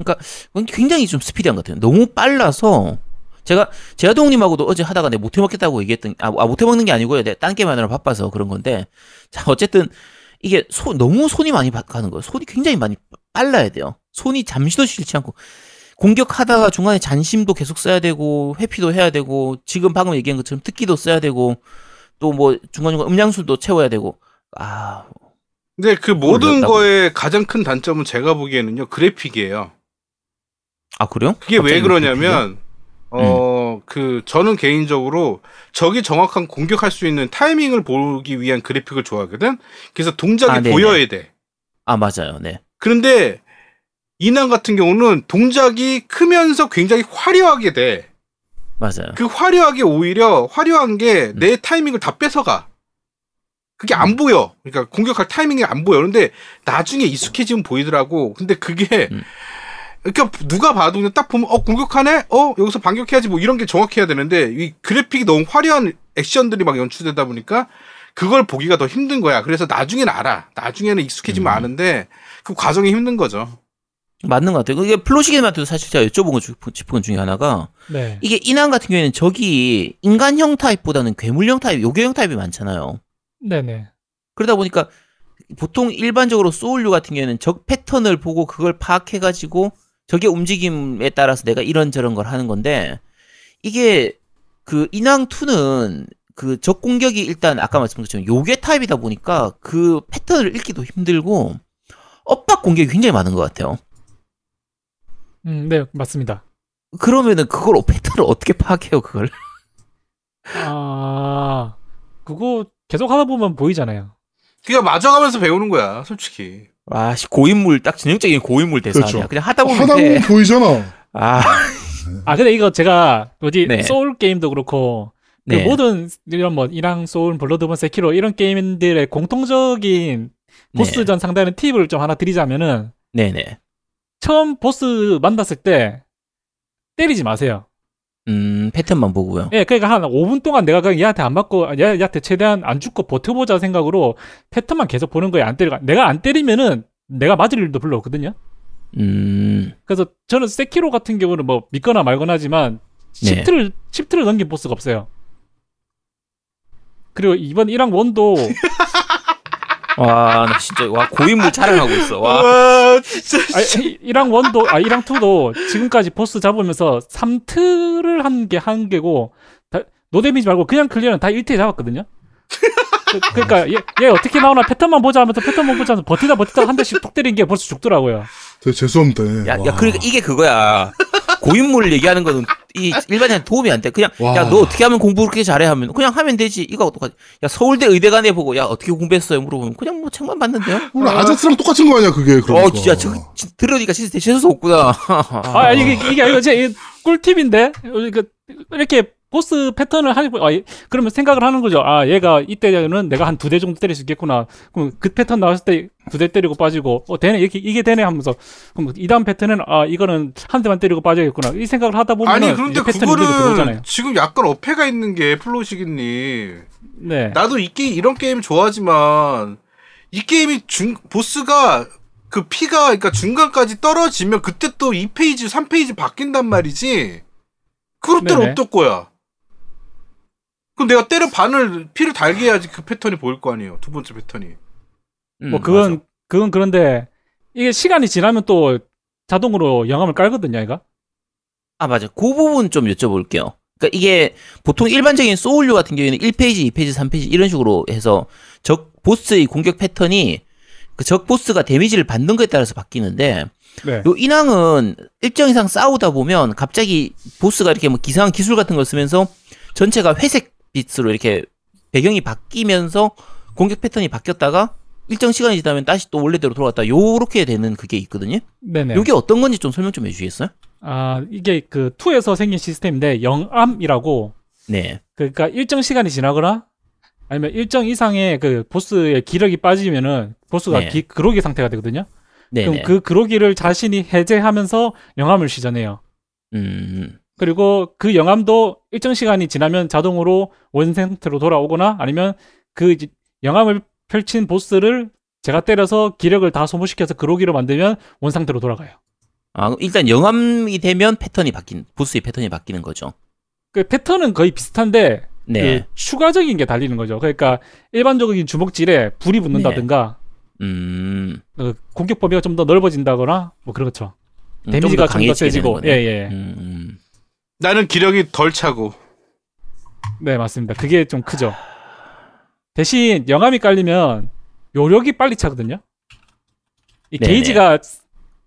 그건 굉장히 좀 스피디한 것 같아요. 너무 빨라서 제가 제아동님하고도 어제 하다가 내 못해 먹겠다고 얘기했던 아, 아 못해 먹는 게 아니고요. 내가 딴 게임 하느라 바빠서 그런 건데 자 어쨌든 이게 손 너무 손이 많이 바- 가는 거예요. 손이 굉장히 많이 빨라야 돼요. 손이 잠시도 쉬지 않고 공격하다가 중간에 잔심도 계속 써야 되고 회피도 해야 되고 지금 방금 얘기한 것처럼 특기도 써야 되고 또 뭐 중간중간 음량술도 채워야 되고 아 근데 그 모든 어렵다고. 거의 가장 큰 단점은 제가 보기에는요 그래픽이에요. 아 그래요? 그게 왜 그러냐면 음. 어그 저는 개인적으로 적이 정확한 공격할 수 있는 타이밍을 보기 위한 그래픽을 좋아하거든. 그래서 동작이 아. 보여야 돼. 아 맞아요. 네. 그런데 이난 같은 경우는 동작이 크면서 굉장히 화려하게 돼. 맞아요. 그 화려하게 오히려 화려한 게 음. 내 타이밍을 다 뺏어가. 그게 안 보여. 그러니까 공격할 타이밍이 안 보여. 그런데 나중에 익숙해지면 보이더라고. 근데 그게 음. 그러니까 누가 봐도 그냥 딱 보면 어 공격하네. 어 여기서 반격해야지 뭐 이런 게 정확해야 되는데 이 그래픽이 너무 화려한 액션들이 막 연출되다 보니까 그걸 보기가 더 힘든 거야. 그래서 나중에는 알아. 나중에는 익숙해지면 음. 아는데 그 과정이 힘든 거죠. 맞는 것 같아요. 그게 플로시게님한테도 사실 제가 여쭤보고 싶- 싶은 것 중에 하나가 네. 이게 인왕 같은 경우에는 적이 인간형 타입보다는 괴물형 타입, 요괴형 타입이 많잖아요. 네네. 그러다 보니까 보통 일반적으로 소울류 같은 경우에는 적 패턴을 보고 그걸 파악해가지고 적의 움직임에 따라서 내가 이런저런 걸 하는 건데 이게 그 인왕 2는 그 적 공격이 일단 아까 말씀드린 것처럼 요괴 타입이다 보니까 그 패턴을 읽기도 힘들고 엇박 공격이 굉장히 많은 것 같아요. 음, 네, 맞습니다. 그러면은 그걸 패턴을 어떻게 파악해요 그걸? 아, 그거 계속 하다 보면 보이잖아요. 그냥 맞아가면서 배우는 거야, 솔직히. 와, 씨, 고인물 딱 전형적인 고인물 대사 그렇죠. 아니야. 그냥 하다 보면 하다 돼. 보면 보이잖아. 아, 아, 근데 이거 제가 뭐지 네. 소울 게임도 그렇고 그 네. 모든 이런 뭐 이랑 소울, 블러드본, 세키로 이런 게임들의 공통적인 보스전 상대하는 팁을 좀 하나 드리자면은 네, 네. 처음 보스 만났을 때 때리지 마세요. 음, 패턴만 보고요. 예, 그러니까 한 5분 동안 내가 그냥 얘한테 안 맞고 얘, 얘한테 최대한 안 죽고 버텨보자 생각으로 패턴만 계속 보는 거예요. 안 때리고 내가 안 때리면은 내가 맞을 일도 별로 없거든요. 음, 그래서 저는 세키로 같은 경우는 뭐 믿거나 말거나 하지만 네. 십트를 십트를 넘긴 보스가 없어요. 그리고 이번 인왕 one도 와, 나 진짜 와 고인물 자랑하고 있어. 와, 와, 진짜. 아, 인왕 one도 아 인왕 2도 지금까지 보스 잡으면서 3트를 한 게 한 개고 다, no damage 말고 그냥 clear는 다 1트에 잡았거든요. 그, 그러니까 얘, 얘 어떻게 나오나 패턴만 보자 하면서 패턴만 보자 하면서 버티다 버티다 한 대씩 툭 때린 게 벌써 죽더라고요. 되게 재수없대. 야, 와. 야, 그러니까 이게 그거야. 고인물 얘기하는 거는 이 일반인한테 도움이 안 돼. 그냥 와. 야, 너 어떻게 하면 공부 그렇게 잘해 하면 그냥 하면 되지. 이거 똑같. 야, 서울대 의대간에 보고 야, 어떻게 공부했어요? 물어보면 그냥 뭐 책만 봤는데요. 오늘 아자트랑 똑같은 거 아니야 그게 그러니까. 어, 진짜 저 진- 들으니까 진짜 재수 없구나. 아 이게 이게 이거 제이 꿀팁인데 그 이렇게 보스 패턴을 하니 아, 이- 그러면 생각을 하는 거죠. 아 얘가 이때는 내가 한 두 대 정도 때릴 수 있겠구나. 그럼 그 패턴 나왔을 때 두 대 때리고 빠지고 어 되네 이렇게 이게 되네 하면서 그럼 이 다음 패턴은 아 이거는 한 대만 때리고 빠져야겠구나 이 생각을 하다 보면 아니, 그런데. 그거는 지금 약간 어폐가 있는 게 플로시기님. 네. 나도 이 게임, 이런 게임 좋아하지만, 이 게임이 중, 보스가 그 피가, 그러니까 중간까지 떨어지면 그때 또 2페이지, 3페이지 바뀐단 말이지. 그럴 때는. 어떨 거야? 그럼 내가 때려 반을, 피를 달게 해야지 그 패턴이 보일 거 아니에요. 두 번째 패턴이. 음, 뭐 그건 맞아. 그건 그런데 이게 시간이 지나면 또 자동으로 영감을 깔거든요, 얘가. 아, 맞아. 그 부분 좀 여쭤볼게요. 그러니까 이게 보통 일반적인 소울류 같은 경우에는 1페이지, 2페이지, 3페이지 이런 식으로 해서 적 보스의 공격 패턴이 그 적 보스가 데미지를 받는 거에 따라서 바뀌는데 네. 요 인왕은 일정 이상 싸우다 보면 갑자기 보스가 이렇게 뭐 기상한 기술 같은 걸 쓰면서 전체가 회색 빛으로 이렇게 배경이 바뀌면서 공격 패턴이 바뀌었다가 일정 시간이 지나면 다시 또 원래대로 돌아갔다 요렇게 되는 그게 있거든요. 네네. 요게 어떤 건지 좀 설명 좀 해주시겠어요? 아 이게 그 2에서 생긴 시스템인데 영암이라고 네. 그러니까 일정 시간이 지나거나 아니면 일정 이상의 그 보스의 기력이 빠지면은 보스가 네. 기, 그로기 상태가 되거든요. 네. 그럼 네. 그 그로기를 자신이 해제하면서 영암을 시전해요. 음. 그리고 그 영암도 일정 시간이 지나면 자동으로 원 상태로 돌아오거나 아니면 그 영암을 펼친 보스를 제가 때려서 기력을 다 소모시켜서 그로기로 만들면 원 상태로 돌아가요. 아, 일단 영암이 되면 패턴이 바뀐, 보스의 패턴이 바뀌는 거죠. 그 패턴은 거의 비슷한데 네. 그 추가적인 게 달리는 거죠. 그러니까 일반적인 주먹질에 불이 붙는다든가 음. 그 공격 범위가 좀 더 넓어진다거나 뭐 그렇죠. 좀 damage가 더좀더 세지고 거네. 예예 음, 음. 나는 기력이 덜 차고. 네 맞습니다. 그게 좀 크죠. 대신 영암이 깔리면 요력이 빨리 차거든요. 이 네네. 게이지가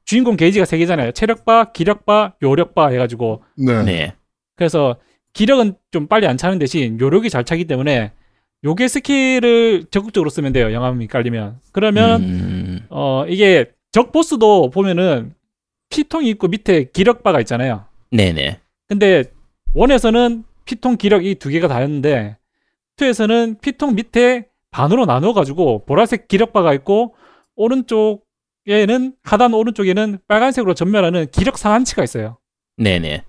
주인공 게이지가 세 개잖아요. 체력바, 기력바, 요력바 해가지고 네. 네. 그래서 기력은 좀 빨리 안 차는 대신 요력이 잘 차기 때문에 요게 skill을 적극적으로 쓰면 돼요. 영암이 깔리면 그러면 음, 어 이게 적 보스도 보면은 피통이 있고 밑에 기력바가 있잖아요. 네네. 근데 원에서는 피통 기력 이 두 개가 다였는데 투에서는 피통 밑에 반으로 나눠 가지고 보라색 기력바가 있고 오른쪽에는 하단 오른쪽에는 빨간색으로 전멸하는 기력 상한치가 있어요. 네네.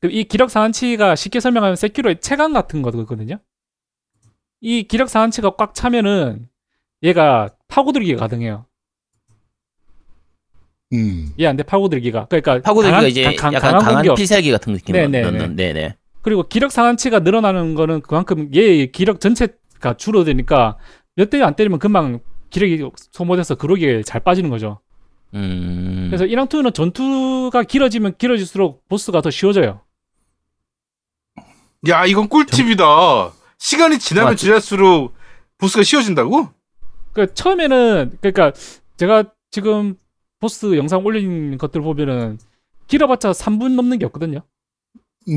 그이 기력 상한치가 쉽게 설명하면 세키로의 체감 같은 거거든요. 이 기력 상한치가 꽉 차면은 얘가 파고들기가 가능해요. 음. 이해 안 돼? 파고들기가. 그러니까 파고들기가 강한- 이제 강- 강- 약간 강한 강한. 필살기 같은 느낌 네네네. 네네. 그리고 기력 상한치가 늘어나는 거는 그만큼 얘의 기력 전체가 줄어드니까 몇 대 안 때리면 금방 기력이 소모돼서 그러기에 잘 빠지는 거죠. 음. 그래서 1랑 2는 전투가 길어지면 길어질수록 보스가 더 쉬워져요. 야 이건 꿀팁이다. 시간이 지나면 맞지. 지날수록 보스가 쉬워진다고? 그 처음에는 그러니까 제가 지금 보스 영상 올린 것들 보면은 길어봤자 3분 넘는 게 없거든요.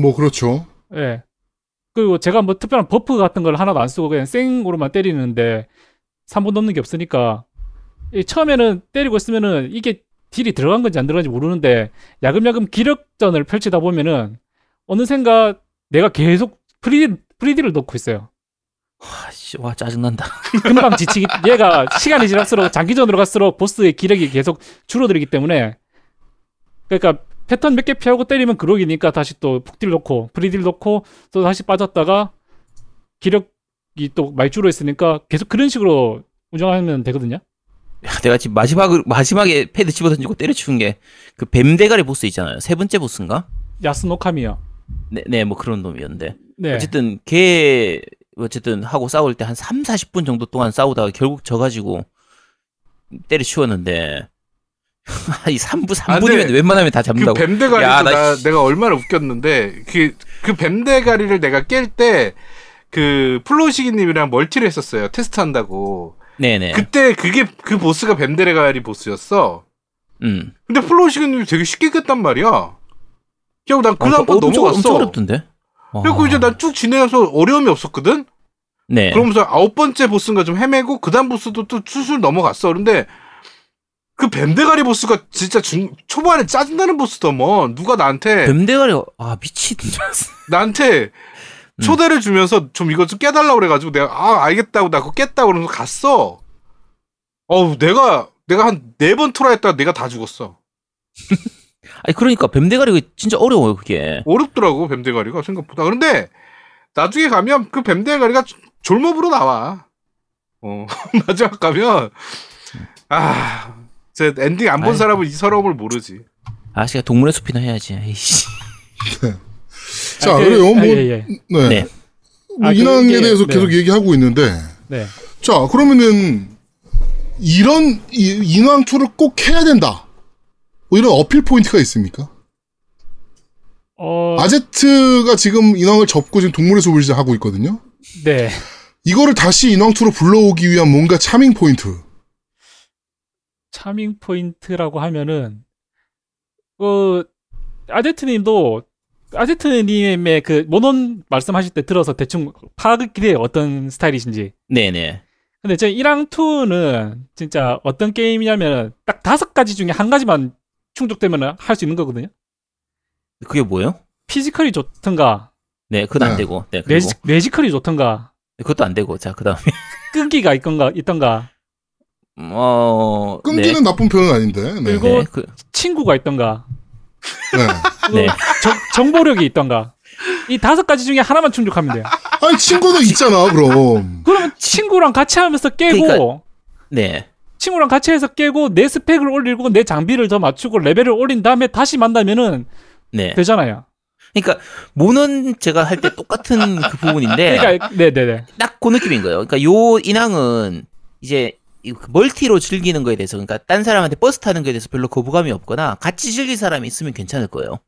뭐 그렇죠. 예. 그리고 제가 뭐 특별한 buff 같은 걸 하나도 안 쓰고 그냥 생으로만 때리는데 3분 넘는 게 없으니까 이 처음에는 때리고 있으면은 이게 deal이 들어간 건지 안 들어간지 모르는데 야금야금 기력전을 펼치다 보면은 어느샌가 내가 계속 free free deal을 넣고 있어요. 와, 씨, 와 짜증난다. 금방 지치기 얘가 시간이 지날수록 장기전으로 갈수록 보스의 기력이 계속 줄어들기 때문에 그러니까 패턴 몇 개 피하고 때리면 그러기니까 다시 또 폭deal 넣고 free deal 넣고 또 다시 빠졌다가 기력이 또 많이 줄어 있으니까 계속 그런 식으로 운영하면 되거든요. 야, 내가 지금 마지막 마지막에 패드 집어 던지고 때려치운 게 그 뱀 대가리 보스 있잖아요. 세 번째 보스인가? 야스노카미요. 네, 네, 뭐 그런 놈이었는데. 네. 어쨌든 걔 어쨌든 하고 싸울 때 한 3, 40분 정도 동안 싸우다가 결국 져 가지고 때려치웠는데 이 3부 아, 3분이면 근데 웬만하면 다 그 잡는다고. 뱀대가리도 야, 나, 나 씨. 내가 얼마나 웃겼는데 그, 그 뱀대가리를 내가 깰 때 그 플로시기님이랑 multi를 했었어요 테스트한다고 네, 네. 그때 그게 그 보스가 뱀대가리 보스였어 음. 근데 플로시기님이 되게 쉽게 깼단 말이야 그리고 난그 어, 다음 번 엄청, 넘어갔어 엄청 어렵던데. 그리고 와. 이제 난 쭉 진행해서 어려움이 없었거든 네. 그러면서 아홉 번째 보스인가 좀 헤매고 그 다음 보스도 또 수술 넘어갔어. 그런데 그 뱀대가리 보스가 진짜 중, 초반에 짜증나는 보스더먼 누가 나한테 뱀 대가리 아 미친. 나한테 음. 초대를 주면서 좀 이거 좀 깨달라고 그래가지고 내가 아 알겠다고 나 그거 깼다고 그러면서 갔어. 어우 내가 내가 한 네 번 try했다가 내가 다 죽었어. 아니 그러니까 뱀 대가리가 진짜 어려워요 그게. 어렵더라고 뱀대가리가 생각보다. 그런데 나중에 가면 그 뱀대가리가 졸병으로 나와. 어 마지막 가면 아. 제 엔딩 안 본. 사람은 이 서러움을 모르지. 아씨가 동물의 숲이나 해야지. 에이씨. 자, 아, 그- 그래요. 뭐, 아, 예, 예. 네. 네. 뭐 아, 인왕에 그게- 대해서 네. 계속 얘기하고 있는데, 네. 자, 그러면은, 이런, 이, 인왕2를 꼭 해야 된다. 뭐 이런 어필 포인트가 있습니까? 어, 아제트가 지금 인왕을 접고 지금 동물의 숲을 이제 하고 있거든요? 네. 이거를 다시 인왕2로 불러오기 위한 뭔가 charming point. charming point라고 하면은 그 아제트님도 아제트님의 그 모논 말씀하실 때 들어서 대충 파악이 돼요 어떤 스타일이신지. 네네. 근데 저 1랑 2는 진짜 어떤 게임이냐면 딱 다섯 가지 중에 한 가지만 충족되면 할 수 있는 거거든요. 그게 뭐예요? 피지컬이 좋던가 네, 그건 안 네. 되고. 네, 그리고 매지, 매지컬이 좋던가 그것도 안 되고. 자, 그 다음에 끈기가 있던가 있던가 어 끈기는 나쁜 표현은 아닌데. 네. 네. 그리고- 네, 그, 친구가 있던가 네. 네. 정, 정보력이 있던가 이 다섯 가지 중에 하나만 충족하면 돼요. 아니, 친구도 있잖아, 그럼. 그러면 친구랑 같이 하면서 깨고 그러니까- 네. 친구랑 같이 해서 깨고 내 스펙을 올리고 내 장비를 더 맞추고 레벨을 올린 다음에 다시 만나면은 네. 되잖아요. 그러니까 모는 제가 할 때 똑같은 그 부분인데 그러니까 네네네. 딱 그 느낌인 거예요. 그러니까 요 인왕은 이제 이그 멀티로 즐기는 거에 대해서 그러니까 딴 사람한테 버스 타는 거에 대해서 별로 거부감이 없거나 같이 즐길 사람이 있으면 괜찮을 거예요.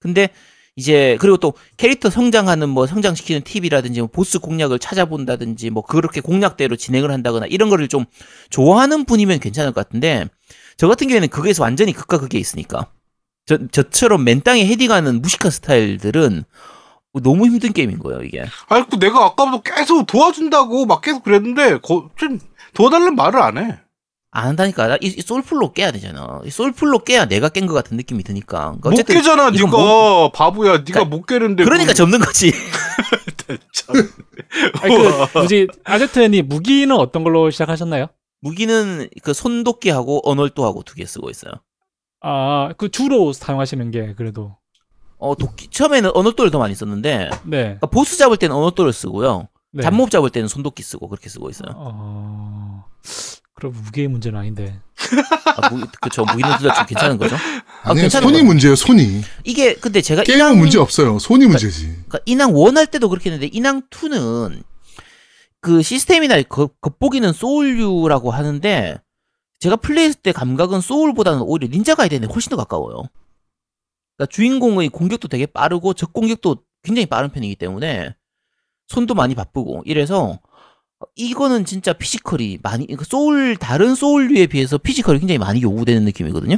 근데 이제 그리고 또 캐릭터 성장하는 뭐 성장시키는 팁이라든지 뭐 보스 공략을 찾아본다든지 뭐 그렇게 공략대로 진행을 한다거나 이런 거를 좀 좋아하는 분이면 괜찮을 것 같은데 저 같은 경우에는 그게서 완전히 극과 극에 있으니까 저 저처럼 맨땅에 헤딩하는 무식한 스타일들은 너무 힘든 게임인 거예요 이게. 아니 그 내가 아까부터 계속 도와준다고 막 계속 그랬는데 거, 좀 도와달라는 말을 안 해. 안 한다니까. 나 이, 이 솔풀로 깨야 되잖아. 이 솔풀로 깨야 내가 깬 것 같은 느낌이 드니까. 그러니까 못 어쨌든 깨잖아 네가 뭐- 바보야 네가 그러니까- 못 깨는데 그러니까 접는 거지. 참. 아니 그 뭐지 아제트님 무기는 어떤 걸로 시작하셨나요? 무기는 그 손도끼하고 언월도하고 두 개 쓰고 있어요. 아 그 주로 사용하시는 게 그래도 어 도끼 처음에는 언월도를 더 많이 썼는데 네. 그러니까 보스 잡을 때는 언월도를 쓰고요. 네. 잡몹 잡을 때는 손도끼 쓰고 그렇게 쓰고 있어요. 어... 그럼 무게의 문제는 아닌데. 아, 무, 그쵸 무기는 둘다좀 괜찮은 거죠. 아, 아니, 괜찮은 손이. 문제예요, 손이. 이게 근데 제가 게임은 인왕 문제 없어요. 손이 문제지. 그러니까 인왕 1할 때도 그렇게 했는데 인왕 2는 그 시스템이나 겉- 겉보기는 소울류라고 하는데 제가 플레이했을 때 감각은 소울보다는 오히려 닌자 가이드에 훨씬 더 가까워요. 그러니까 주인공의 공격도 되게 빠르고 적 공격도 굉장히 빠른 편이기 때문에 손도 많이 바쁘고 이래서 이거는 진짜 physical이 많이 그러니까 소울 다른 소울류에 비해서 physical이 굉장히 많이 요구되는 느낌이거든요.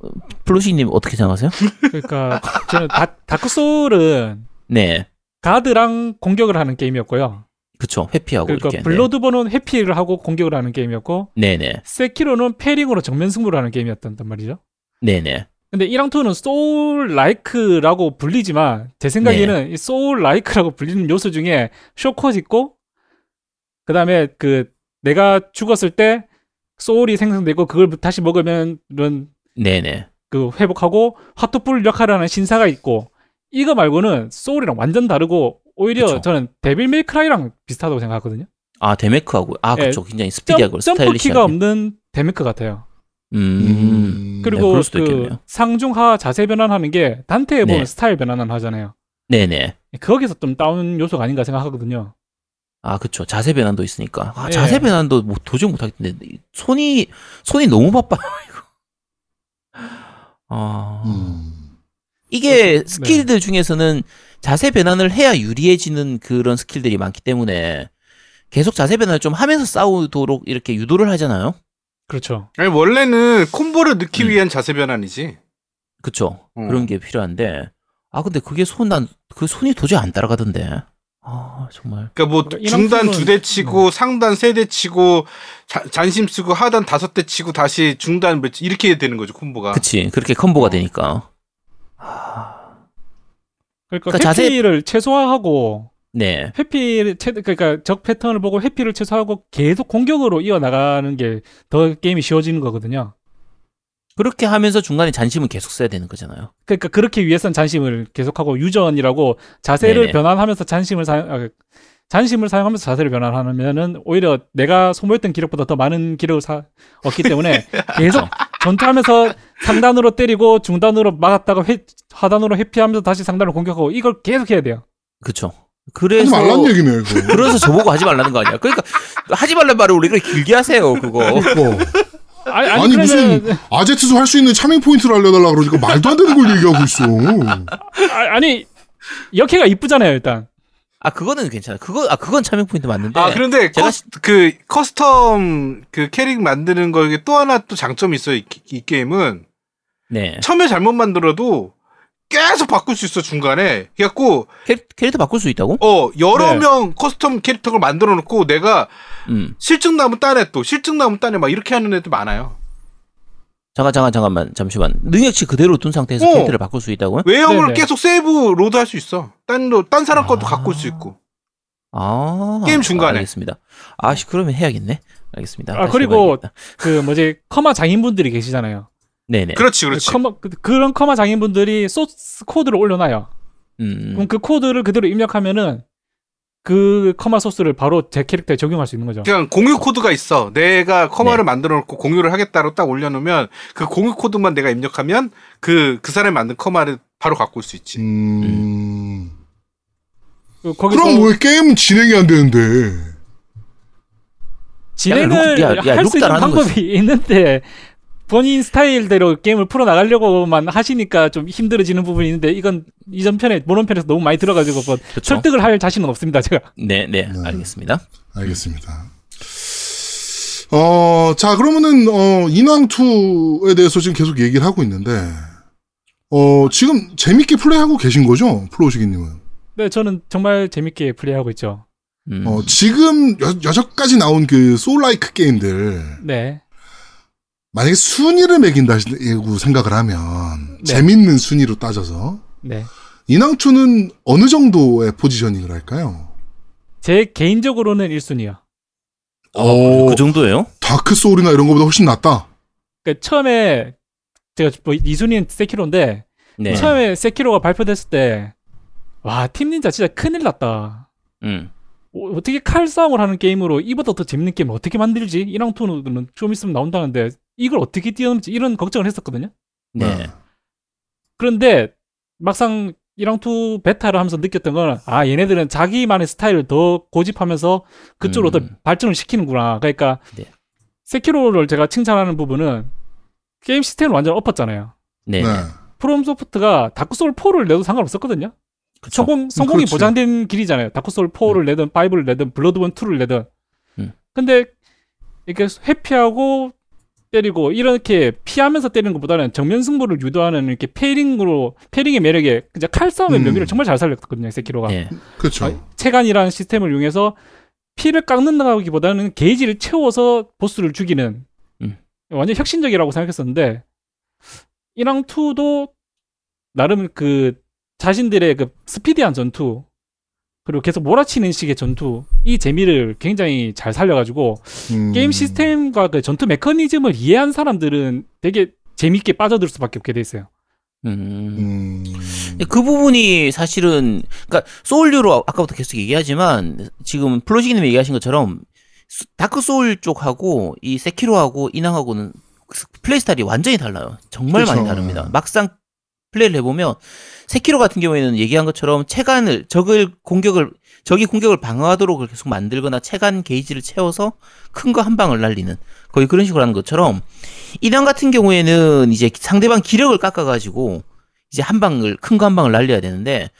어, 플로시님 어떻게 생각하세요? 그러니까 저는 다, 다크 소울은 네, 가드랑 공격을 하는 게임이었고요. 그쵸 회피하고 그러니까 이렇게. 블러드본은 회피를 하고 공격을 하는 게임이었고 네, 네, 세키로는 parrying으로 정면 승부를 하는 게임이었단 말이죠. 네, 네. 근데 인왕2는 soul like라고 불리지만 제 생각에는 이 soul like라고 불리는 요소 중에 shortcut 있고 그다음에 그 내가 죽었을 때 소울이 생성되고 그걸 다시 먹으면은 네, 네. 그 회복하고 화톳불 역할을 하는 신사가 있고 이거 말고는 소울이랑 완전 다르고 오히려 그쵸. 저는 데빌 메이 크라이랑 비슷하다고 생각하거든요. 아 데메크하고 아 예, 그쵸 굉장히 스피디하고 점, 점프. 키가 없는 데메크 같아요. 음. 그리고 수도 그. 상중하 자세 변환하는 게 단테에 보면 네. 스타일 변환을 하잖아요. 네네. 거기서 좀 따온 요소가 아닌가 생각하거든요. 아 그쵸 자세 변환도 있으니까. 아 예. 자세 변환도 뭐 도저히 못하겠는데 손이 손이 너무 이거. 아 음. 이게 네. 스킬들 중에서는 자세 변환을 해야 유리해지는 그런 스킬들이 많기 때문에 계속 자세 변환을 좀 하면서 싸우도록 이렇게 유도를 하잖아요. 그렇죠. 아니, 원래는 콤보를 넣기 음. 위한 자세 변환이지. 그쵸 어. 그런 게 필요한데 아 근데 그게 손 난 그 손이 도저히 안 따라가던데. 아 정말. 그러니까 뭐 그러니까 중단 두 대 치고 상단 세 대 치고 자- 잔심 쓰고 하단 다섯 대 치고 다시 중단 몇 이렇게 되는 거죠 콤보가. 그치 그렇게 컴보가 어. 되니까. 그러니까, 그러니까 자세- 회피를 최소화하고 네. 회피를 최 그러니까 적 패턴을 보고 회피를 최소화하고 계속 공격으로 이어 나가는 게 더 게임이 쉬워지는 거거든요. 그렇게 하면서 중간에 잔심은 계속 써야 되는 거잖아요. 그러니까 그렇게 위해선 잔심을 계속하고 유전이라고 자세를 네네. 변환하면서 잔심을 사용 아, 잔심을 사용하면서 자세를 변환하면은 오히려 내가 소모했던 기력보다 더 많은 기력을 사, 얻기 때문에 계속 전투하면서 상단으로 때리고 중단으로 막았다가 회, 하단으로 회피하면서 다시 상단으로 공격하고 이걸 계속 해야 돼요. 그쵸. 하지 그래서 말란 얘기네요, 이거. 그래서 저보고 하지 말라는 거 아니야. 그러니까 하지 말란 말을 우리가 길게 하세요. 그거. 어. 아니, 아니, 아니, 무슨 그러면 아제트도 할 수 있는 charming point를 알려달라 그러니까 말도 안 되는 걸 얘기하고 있어. 아, 아니 여캐가 이쁘잖아요 일단. 아 그거는 괜찮아. 그거 아 그건 charming point 맞는데. 아 그런데 제가 커스, 그 custom 그 캐릭 만드는 거에 또 하나 또 장점이 있어요. 이, 이 게임은 네. 처음에 잘못 만들어도 계속 바꿀 수 있어 중간에. 그래갖고 캐, 캐릭터 바꿀 수 있다고? 어 여러 네. 명 custom 캐릭터를 만들어 놓고 내가 음. 싫증 나면 딴애 또 싫증 나면 딴애 막 이렇게 하는 애들 많아요. 잠깐 잠깐 잠깐만 잠시만. 능력치 그대로 둔 상태에서 어. 캐릭터를 바꿀 수 있다고요? 외형을 네네. 계속 save load 할 수 있어. 딴, 딴 사람 것도 아. 바꿀 수 있고. 아. 게임 중간에. 알겠습니다. 아씨 그러면 해야겠네. 알겠습니다. 아, 그리고 해봐야겠다. 그 뭐지 커마 장인분들이 계시잖아요. 네네. 그렇지, 그렇지. 커마, 그, 그런 커마 장인분들이 소스 코드를 올려놔요. 음. 그럼 그 코드를 그대로 입력하면은 그 커마 소스를 바로 제 캐릭터에 적용할 수 있는 거죠. 그냥 공유 코드가 있어. 내가 커마를 네. 만들어 놓고 공유를 하겠다로 딱 올려놓으면 그 공유 코드만 내가 입력하면 그, 그 사람이 만든 커마를 바로 갖고 올 수 있지. 음. 그 거기서 그럼 왜 게임은 진행이 안 되는데? 진행을 야, 야, 야, 할수 있는 방법이 있는데 본인 스타일대로 게임을 풀어 나가려고만 하시니까 좀 힘들어지는 부분이 있는데 이건 이전 편에 모론 편에서 너무 많이 들어가지고 뭐 그쵸. 설득을 할 자신은 없습니다 제가. 네, 네, 네. 알겠습니다. 알겠습니다. 어, 자, 그러면은, 어, 인왕 2에 대해서 지금 계속 얘기를 하고 있는데, 어, 지금 재밌게 플레이하고 계신 거죠? 플로시기님은. 네 저는 정말 재밌게 플레이하고 있죠. 음. 어, 지금 여, 여섯가지 나온 그 soul like 게임들, 네. 만약에 순위를 매긴다고 생각을 하면, 네. 재밌는 순위로 따져서, 네. 인왕2는 어느 정도의 positioning을 할까요? 제 개인적으로는 1순위요. 어, 그 정도예요? 다크 소울이나 이런 거보다 훨씬 낫다. 그러니까 처음에 제가 뭐 2순위는 세키로인데 네. 처음에 세키로가 발표됐을 때 와, 팀 닌자 진짜 큰일 났다. 음. 어, 어떻게 칼싸움을 하는 게임으로 이보다 더 재밌는 게임을 어떻게 만들지? 1랑2는 좀 있으면 나온다는데 이걸 어떻게 뛰어넘지? 이런 걱정을 했었거든요. 네. 그런데 막상 1랑2 베타를 하면서 느꼈던 건 아, 얘네들은 자기만의 스타일을 더 고집하면서 그쪽으로 음. 더 발전을 시키는구나. 그러니까 네. 세키로를 제가 칭찬하는 부분은 게임 시스템을 완전 엎었잖아요. 네. 네. 프롬 소프트가 다크 소울 4를 내도 상관없었거든요. 그쵸. 성공 성공이 그렇지. 보장된 길이잖아요. 다크 소울 4를 내든 5를 내든 블러드본 2를 내든. 음. 근데 이렇게 회피하고 때리고 이렇게 피하면서 때리는 것보다는 정면 승부를 유도하는 이렇게 parrying으로 parrying의 매력에 이제 칼싸움의 음. 묘미를 정말 잘 살렸거든요. 세키로가. 네. 그렇죠. 아, 체간이라는 시스템을 이용해서 피를 깎는다기보다는 게이지를 채워서 보스를 죽이는 음. 완전 혁신적이라고 생각했었는데 이랑 2도 나름 그 자신들의 그 스피디한 전투 그리고 계속 몰아치는 식의 전투 이 재미를 굉장히 잘 살려가지고 음. 게임 시스템과 그 전투 메커니즘을 이해한 사람들은 되게 재밌게 빠져들 수밖에 없게 돼 있어요. 음. 음. 그 부분이 사실은 그러니까 소울류로 아까부터 계속 얘기하지만 지금 플로시기님 얘기하신 것처럼 수- 다크 소울 쪽하고 이 세키로하고 인왕하고는 플레이 스타일이 완전히 달라요. 정말 많이 그쵸. 다릅니다. 막상 플레이를 해보면 세키로 같은 경우에는 얘기한 것처럼 체간을 적을 공격을 적이 공격을 방어하도록 계속 만들거나 체간 게이지를 채워서 큰 거 한 방을 날리는 거의 그런 식으로 하는 것처럼 인왕 같은 경우에는 이제 상대방 기력을 깎아가지고 이제 한 방을 큰 거 한 방을 날려야 되는데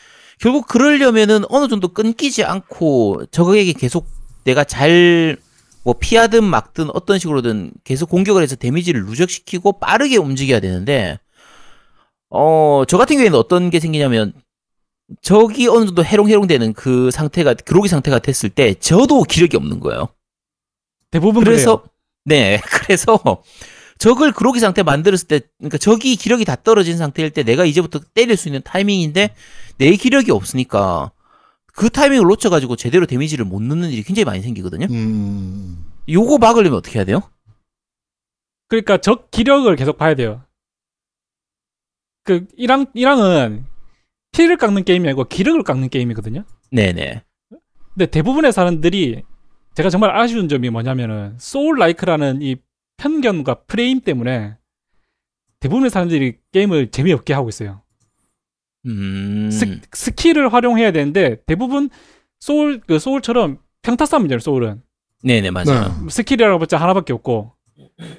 결국 그러려면은 어느 정도 끊기지 않고 적에게 계속 내가 잘 뭐 피하든 막든 어떤 식으로든 계속 공격을 해서 데미지를 누적시키고 빠르게 움직여야 되는데 어 저 같은 경우에는 어떤 게 생기냐면 적이 어느 정도 해롱해롱 되는 그 상태가 그로기 상태가 됐을 때 저도 기력이 없는 거예요. 대부분 그래서 그래요. 네 그래서 적을 그로기 상태 만들었을 때 그러니까 적이 기력이 다 떨어진 상태일 때 내가 이제부터 때릴 수 있는 타이밍인데 내 기력이 없으니까 그 타이밍을 놓쳐가지고 제대로 데미지를 못 넣는 일이 굉장히 많이 생기거든요. 음. 요거 막으려면 어떻게 해야 돼요? 그러니까 적 기력을 계속 봐야 돼요. 그 이랑 이랑은 피를 깎는 게임이 아니고 기력을 깎는 게임이거든요. 네네. 근데 대부분의 사람들이 제가 정말 아쉬운 점이 뭐냐면은 soul like라는 이 편견과 프레임 때문에 대부분의 사람들이 게임을 재미없게 하고 있어요. 음. 스, 스킬을 활용해야 되는데 대부분 소울 그 소울처럼 평타 싸움이잖아요. 소울은 네네 맞아요. 스킬이라고 봤자 하나밖에 없고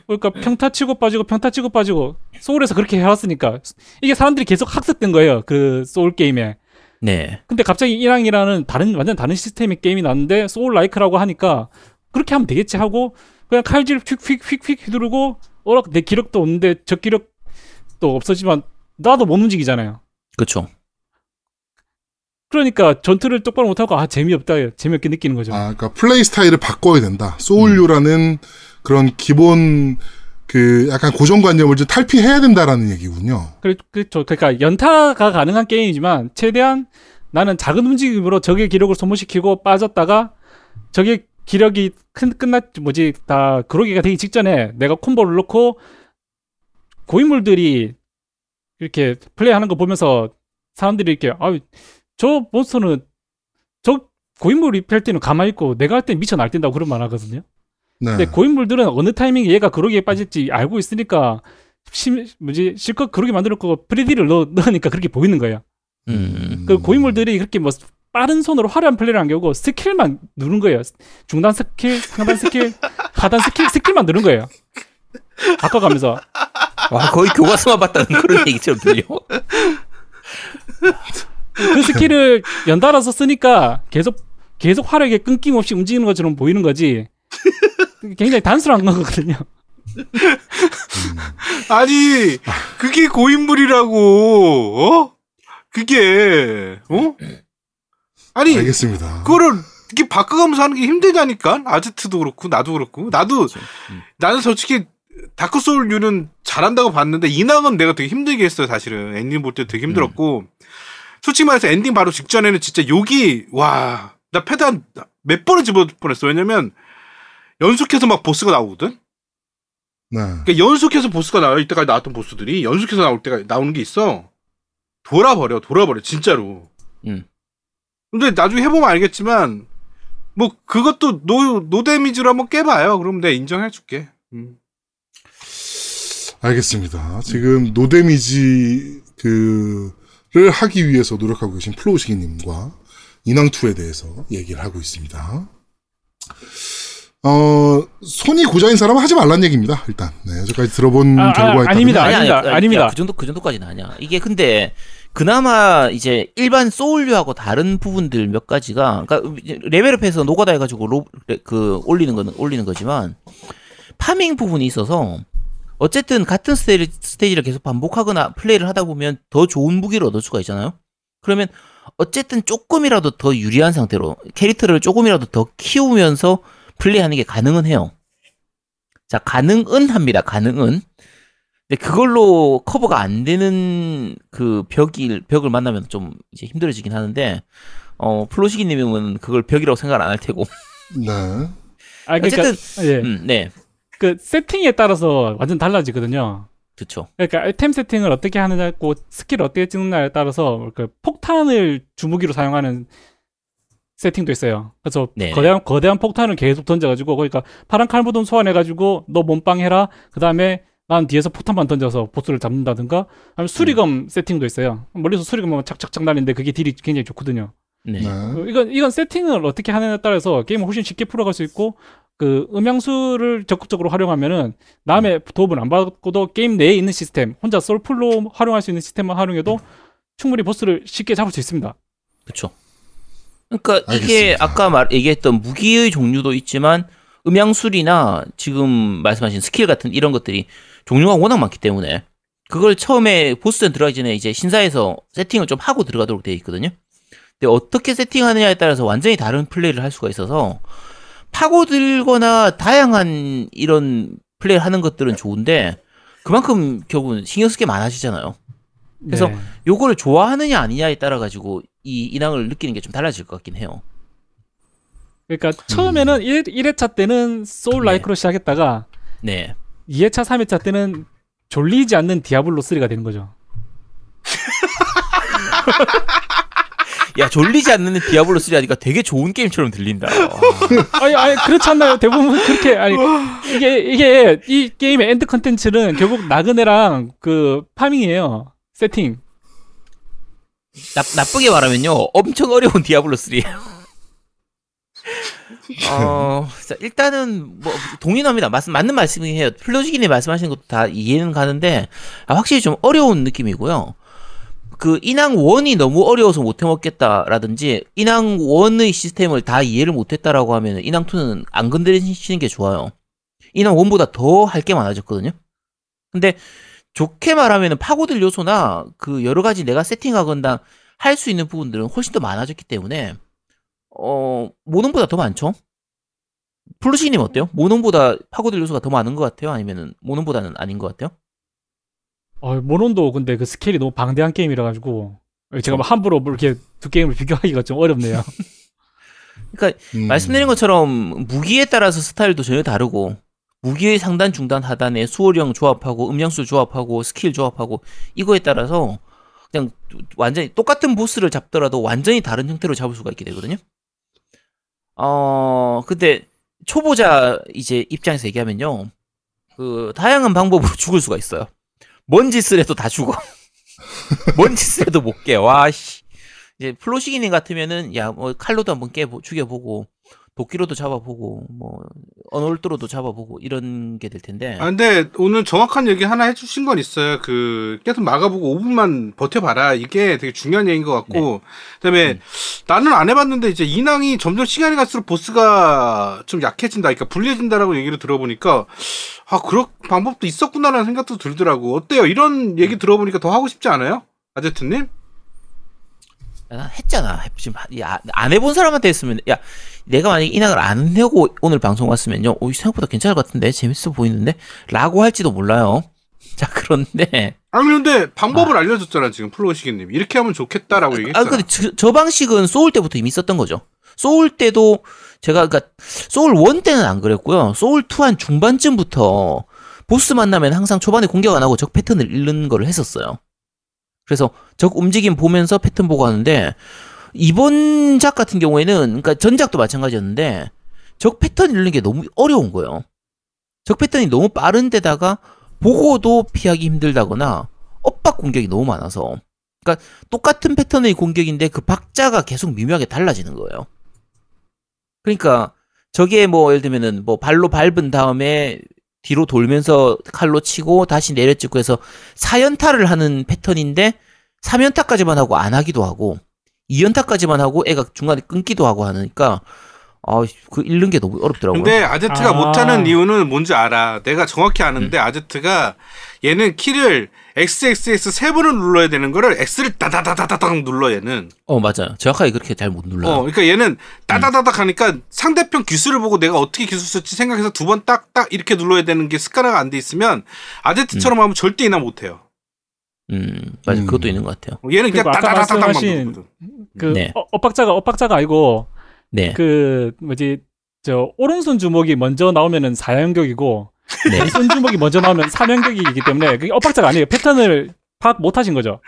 그러니까 평타 치고 빠지고 평타 치고 빠지고 소울에서 그렇게 해왔으니까 이게 사람들이 계속 학습된 거예요. 그 소울 게임에. 네. 근데 갑자기 인왕이라는 다른 완전 다른 시스템의 게임이 나왔는데 soul like라고 하니까 그렇게 하면 되겠지 하고 그냥 칼질 휙휙휙휙 휘두르고 어라 내 기력도 없는데 저 기력도 없어지만 나도 못 움직이잖아요. 그렇죠. 그러니까 전투를 똑바로 못하고 아 재미없다 재미없게 느끼는 거죠. 아, 그러니까 플레이 스타일을 바꿔야 된다. 소울류라는 그런 기본 그 약간 고정관념을 좀 탈피해야 된다라는 얘기군요. 그렇죠. 그러니까 연타가 가능한 게임이지만 최대한 나는 작은 움직임으로 적의 기력을 소모시키고 빠졌다가 적의 기력이 큰 끝났 뭐지 다 그러기가 되기 직전에 내가 콤보를 넣고 고인물들이 이렇게 플레이하는 거 보면서 사람들이 이렇게 아저 몬스터는 저 고인물이 펼 때는 가만히 있고 내가 할 때 미쳐 날뛴다고 그런 말 하거든요. 네. 근데 고인물들은 어느 타이밍에 얘가 그로기에 빠질지 알고 있으니까 심, 뭐지 실컷 그로기 만들 거고 free딜을 넣, 넣으니까 그렇게 보이는 거예요. 음. 그 고인물들이 그렇게 뭐 빠른 손으로 화려한 플레이를 안 겨우고 스킬만 누른 거예요. 중단 스킬, 상단 스킬, 하단 스킬, 스킬만 누른 거예요. 바꿔가면서 와 거의 교과서만 봤다는 그런 얘기처럼 들려. 그 스킬을 연달아서 쓰니까 계속 계속 화려하게 끊김없이 움직이는 것처럼 보이는 거지. 굉장히 단순한 거거든요. 아니 그게 고인물이라고 어? 그게 어? 아니 알겠습니다. 그거를 이렇게 바꿔가면서 하는 게 힘들다니까 아제트도 그렇고 나도 그렇고 나도 음. 나는 솔직히 다크 소울류는 잘한다고 봤는데 인왕은 내가 되게 힘들게 했어요 사실은 엔딩 볼 때 되게 힘들었고 음. 솔직히 말해서 엔딩 바로 직전에는 진짜 욕이 와 나 패드 한 몇 번을 집어 뻔했어 왜냐면 연속해서 막 보스가 나오거든 네. 그러니까 연속해서 보스가 나올 이때까지 나왔던 보스들이 연속해서 나올 때가 나오는 게 있어 돌아버려 돌아버려 진짜로 음. 근데 나중에 해보면 알겠지만 뭐 그것도 no, no 데미지로 한번 깨봐요 그럼 내가 인정해줄게 음. 알겠습니다. 지금 no데미지 그를 하기 위해서 노력하고 계신 플로우시기님과 인왕2에 대해서 얘기를 하고 있습니다. 어, 손이 고장인 사람은 하지 말란 얘기입니다. 일단. 네, 여기까지 들어본 아, 아, 결과에 따르면. 아닙니다. 아니, 아니, 아닙니다. 아니, 아닙니다. 야, 그 정도 그 정도까지는 아니야. 이게 근데 그나마 이제 일반 소울류하고 다른 부분들 몇 가지가 그러니까 레벨업해서 노가다 해가지고 로, 레- 그 올리는 거는 올리는 거지만 파밍 부분이 있어서 어쨌든 같은 스테이지, 스테이지를 계속 반복하거나 플레이를 하다 보면 더 좋은 무기를 얻을 수가 있잖아요. 그러면 어쨌든 조금이라도 더 유리한 상태로 캐릭터를 조금이라도 더 키우면서 플레이하는 게 가능은 해요. 자, 가능은 합니다. 가능은. 근데 그걸로 커버가 안 되는 그 벽이 벽을 만나면 좀 이제 힘들어지긴 하는데 어 플로시기님은 그걸 벽이라고 생각 안 할 테고 네. 아, 그러니까, 어쨌든 예. 음, 네 그 세팅에 따라서 완전 달라지거든요. 그쵸 그러니까 아이템 세팅을 어떻게 하느냐고 스킬을 어떻게 찍느냐에 따라서 그 폭탄을 주무기로 사용하는 세팅도 있어요. 그래서 네네. 거대한 거대한 폭탄을 계속 던져가지고 그러니까 파란 칼무덤 소환해가지고 너 몸빵 해라. 그 다음에 난 뒤에서 폭탄만 던져서 보스를 잡는다든가. 아니면 수리검 음. 세팅도 있어요. 멀리서 수리검은 착착착 날리는데 그게 딜이 굉장히 좋거든요. 네, 네. 어, 이건 이건 세팅을 어떻게 하느냐에 따라서 게임을 훨씬 쉽게 풀어갈 수 있고 그 음양술을 적극적으로 활용하면은 남의 도움을 안 받고도 게임 내에 있는 시스템 혼자 솔플로 활용할 수 있는 시스템만 활용해도 충분히 보스를 쉽게 잡을 수 있습니다. 그쵸 그러니까 이게 알겠습니다. 아까 말 얘기했던 무기의 종류도 있지만 음양술이나 지금 말씀하신 스킬 같은 이런 것들이 종류가 워낙 많기 때문에 그걸 처음에 보스전 들어가기 전에 이제 신사에서 세팅을 좀 하고 들어가도록 되어 있거든요. 근데 어떻게 세팅하느냐에 따라서 완전히 다른 플레이를 할 수가 있어서 파고들거나 다양한 이런 플레이를 하는 것들은 좋은데 그만큼 결국은 신경 쓸게 많아지잖아요. 그래서 네. 요거를 좋아하느냐 아니냐에 따라 가지고 이 인왕을 느끼는 게 좀 달라질 것 같긴 해요. 그러니까 처음에는 1, 1회차 때는 소울 네. 라이크로 시작했다가 네. 2회차, 3회차 때는 졸리지 않는 디아블로 3가 되는 거죠. 야 졸리지 않는 디아블로 3 하니까 되게 좋은 게임처럼 들린다. 아니, 아니 그렇지 않나요? 대부분 그렇게 아니 이게 이게 이 게임의 end 컨텐츠는 결국 나그네랑 그 파밍이에요. 세팅. 나, 나쁘게 말하면요, 엄청 어려운 디아블로 3예요. 어, 자, 일단은 뭐 동의합니다. 말씀 맞는 말씀이에요. 플로지기님 말씀하시는 것도 다 이해는 가는데 아, 확실히 좀 어려운 느낌이고요. 그 인왕 1이 너무 어려워서 못 해먹겠다라든지 인왕 1의 시스템을 다 이해를 못했다라고 하면 인왕 2는 안 건드리시는 게 좋아요. 인왕 1보다 더 할 게 많아졌거든요. 근데 좋게 말하면 파고들 요소나 그 여러 가지 내가 세팅하거나 할수 있는 부분들은 훨씬 더 많아졌기 때문에 어 모논보다 더 많죠. 플루시님 어때요? 모논보다 파고들 요소가 더 많은 것 같아요? 아니면은 모논보다는 아닌 것 같아요? 어, 모논도 근데 그 스케일이 너무 방대한 게임이라 가지고 제가 뭐 함부로 뭐 이렇게 두 게임을 비교하기가 좀 어렵네요. 그러니까 음. 말씀드린 것처럼 무기에 따라서 스타일도 전혀 다르고 무기의 상단, 중단, 하단에 수호령 조합하고 음량수 조합하고 스킬 조합하고 이거에 따라서 그냥 완전히 똑같은 보스를 잡더라도 완전히 다른 형태로 잡을 수가 있게 되거든요. 어, 근데 초보자 이제 입장에서 얘기하면요. 그 다양한 방법으로 죽을 수가 있어요. 뭔 짓을 해도 다 죽어. 뭔 짓을 해도 못 깨. 와 씨. 이제 플로시기님 같으면은 야 뭐 칼로도 한번 깨 죽여보고 도끼로도 잡아보고 뭐 언월도로도 잡아보고 이런 게 될 텐데. 아, 근데 오늘 정확한 얘기 하나 해주신 건 있어요. 그, 계속 막아보고 5분만 버텨봐라. 이게 되게 중요한 얘기인 것 같고. 그 다음에 음. 나는 안 해봤는데 이제 인왕이 점점 시간이 갈수록 보스가 좀 약해진다. 그러니까 불리해진다라고 얘기를 들어보니까 아, 그런 방법도 있었구나라는 생각도 들더라고. 어때요? 이런 얘기 들어보니까 더 하고 싶지 않아요? 아제트님? 야, 난 했잖아. 해- 지금 하- 야, 안 해본 사람한테 했으면 야 내가 만약에 인왕을 안 하고 오늘 방송 왔으면요. 오, 생각보다 괜찮을 것 같은데 재밌어 보이는데 라고 할지도 몰라요. 자 그런데 아니, 근데 방법을 알려줬잖아, 지금 플로시기님. 이렇게 하면 좋겠다라고 아 얘기했잖아. 근데 저, 저 방식은 소울 때부터 이미 썼던 거죠. 소울 때도 제가 그러니까 소울 1 때는 안 그랬고요. 소울 2한 중반쯤부터 보스 만나면 항상 초반에 공격 안 하고 적 패턴을 읽는 거를 했었어요. 그래서 적 움직임 보면서 패턴 보고 하는데 이번 작 같은 경우에는 그러니까 전작도 마찬가지였는데 적 패턴 읽는 게 너무 어려운 거예요. 적 패턴이 너무 빠른 데다가 보고도 피하기 힘들다거나 엇박 공격이 너무 많아서 그러니까 똑같은 패턴의 공격인데 그 박자가 계속 미묘하게 달라지는 거예요. 그러니까 저게 뭐 예를 들면은 뭐 발로 밟은 다음에 뒤로 돌면서 칼로 치고 다시 내려찍고 해서 사연타를 하는 패턴인데 3연타까지만 하고 안 하기도 하고 2연타까지만 하고 애가 중간에 끊기도 하고 하니까 아 그 읽는 게 너무 어렵더라고요. 근데 아제트가 아. 못하는 이유는 뭔지 알아. 내가 정확히 아는데 아제트가 얘는 키를 XXX 세 번을 눌러야 되는 거를 X를 따다다다다닥 눌러 얘는. 어 맞아요. 정확하게 그렇게 잘 못 눌러요. 어, 그러니까 얘는 따다다닥 하니까 상대편 기술을 보고 내가 어떻게 기술 쓸지 생각해서 두 번 딱딱 이렇게 눌러야 되는 게 습관화가 안 돼 있으면 아제트처럼 하면 절대 이나 못해요. 음 맞아 음. 그것도 있는 것 같아요. 얘는 그냥 아까 말씀하신. 그 네. 어, 엇박자가 엇박자가 아니고 네. 그 뭐지 저 오른손 주먹이 먼저 나오면은 사연격이고 네. 왼손 주먹이 먼저 나오면 삼연격이기 때문에 그게 엇박자가 아니에요. 패턴을 파악 못 하신 거죠.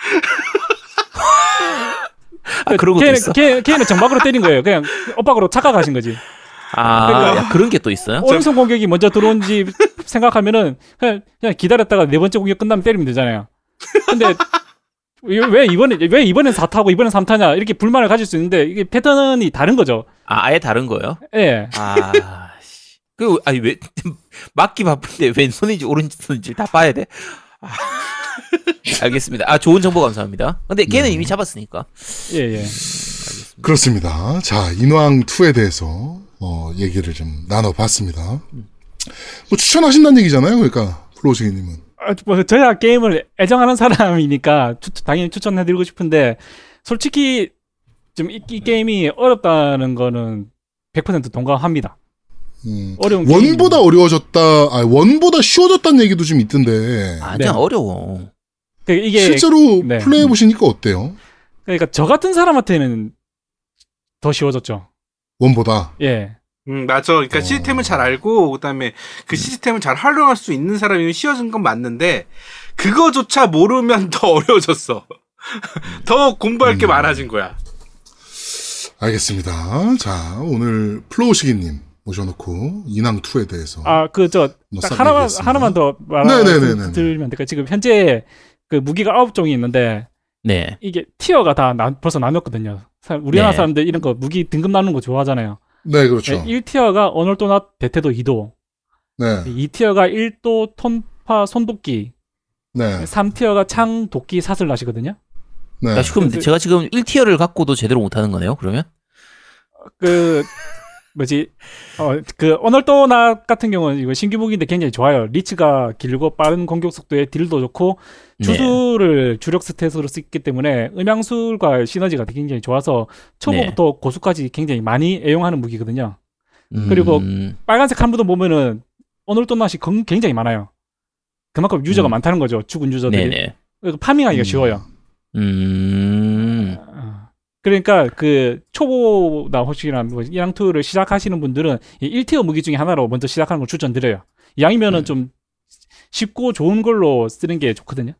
아 그런 것도 걔는, 있어. 걔, 걔는 정박으로 때린 거예요. 그냥 엇박으로 착각하신 거지. 아 그러니까- 야, 그런 게 또 있어요? 오른손 공격이 먼저 들어온지 생각하면은 그냥, 그냥 기다렸다가 네 번째 공격 끝나면 때리면 되잖아요. 근데 왜- 왜 이번에 왜 이번엔 4타고 이번엔 3타냐 이렇게 불만을 가질 수 있는데 이게 패턴이 다른 거죠. 아 아예 다른 거예요? 예. 아 씨. 그 아니 왜 맞기 바쁜데 왼손인지 오른손인지 다 봐야 돼? 아, 알겠습니다. 아 좋은 정보 감사합니다. 근데 걔는 이미 잡았으니까. 예, 예. 그렇습니다. 자, 인왕 2에 대해서 어, 얘기를 좀 나눠봤습니다. 뭐 추천하신다는 얘기잖아요. 그러니까 플로시기님은. 아, 뭐 저야 게임을 애정하는 사람이니까 추- 당연히 추천해드리고 싶은데 솔직히 좀이 게임이 어렵다는 거는 100% 동감합니다. 음. 어려운 원보다 게임이- 어려워졌다. 아, 원보다 쉬워졌다는 얘기도 좀 있던데. 아니야 네. 어려워. 그 이게 실제로 네. 플레이해 보시니까 어때요? 그러니까 저 같은 사람한테는 더 쉬워졌죠. 원보다. 예. 음, 맞아. 그러니까 어. 시스템을 잘 알고 그다음에 그 시스템을 잘 활용할 수 있는 사람이면 쉬워진 건 맞는데 그거조차 모르면 더 어려워졌어. 더 공부할 게 음. 많아진 거야. 알겠습니다. 자, 오늘 플로우시기님 모셔놓고 인왕 2에 대해서 아 그저뭐싹 하나만 얘기했습니다. 하나만 더. 말씀드리면 될까? 지금 현재 그 무기가 아홉 종이 있는데 네. 이게 티어가 다 나, 벌써 나눴거든요. 사- 우리나라 네. 사람들 이런 거 무기 등급 나누는 거 좋아하잖아요. 네, 그렇죠. 1티어가 언월도나 대태도 2도, 네, 2티어가 1도 톤파 손도끼, 네, 3티어가 창 도끼 사슬 낫이거든요. 네. 야, 그럼 그래서- 제가 지금 1티어를 갖고도 제대로 못하는 거네요. 그러면? 그 뭐지 어그 언월도낫 같은 경우는 이거 신규 무기인데 굉장히 좋아요. 리치가 길고 빠른 공격 속도에 딜도 좋고 네. 주술을 주력 stat으로 쓰기 때문에 음양술과 시너지가 굉장히 좋아서 초보부터 고수까지 굉장히 많이 애용하는 무기거든요. 그리고 음, 빨간색 한 부분 보면은 언월도낫이 건- 굉장히 많아요. 그만큼 유저가 음. 많다는 거죠. 죽은 유저들이. 네네. 파밍하기가 음. 쉬워요. 음. 어. 그러니까 그 초보나 혹시나 뭐 이랑투를 시작하시는 분들은 이 1티어 무기 중에 하나로 먼저 시작하는 걸 추천드려요. 양이면은 음. 좀 쉽고 좋은 걸로 쓰는 게 좋거든요.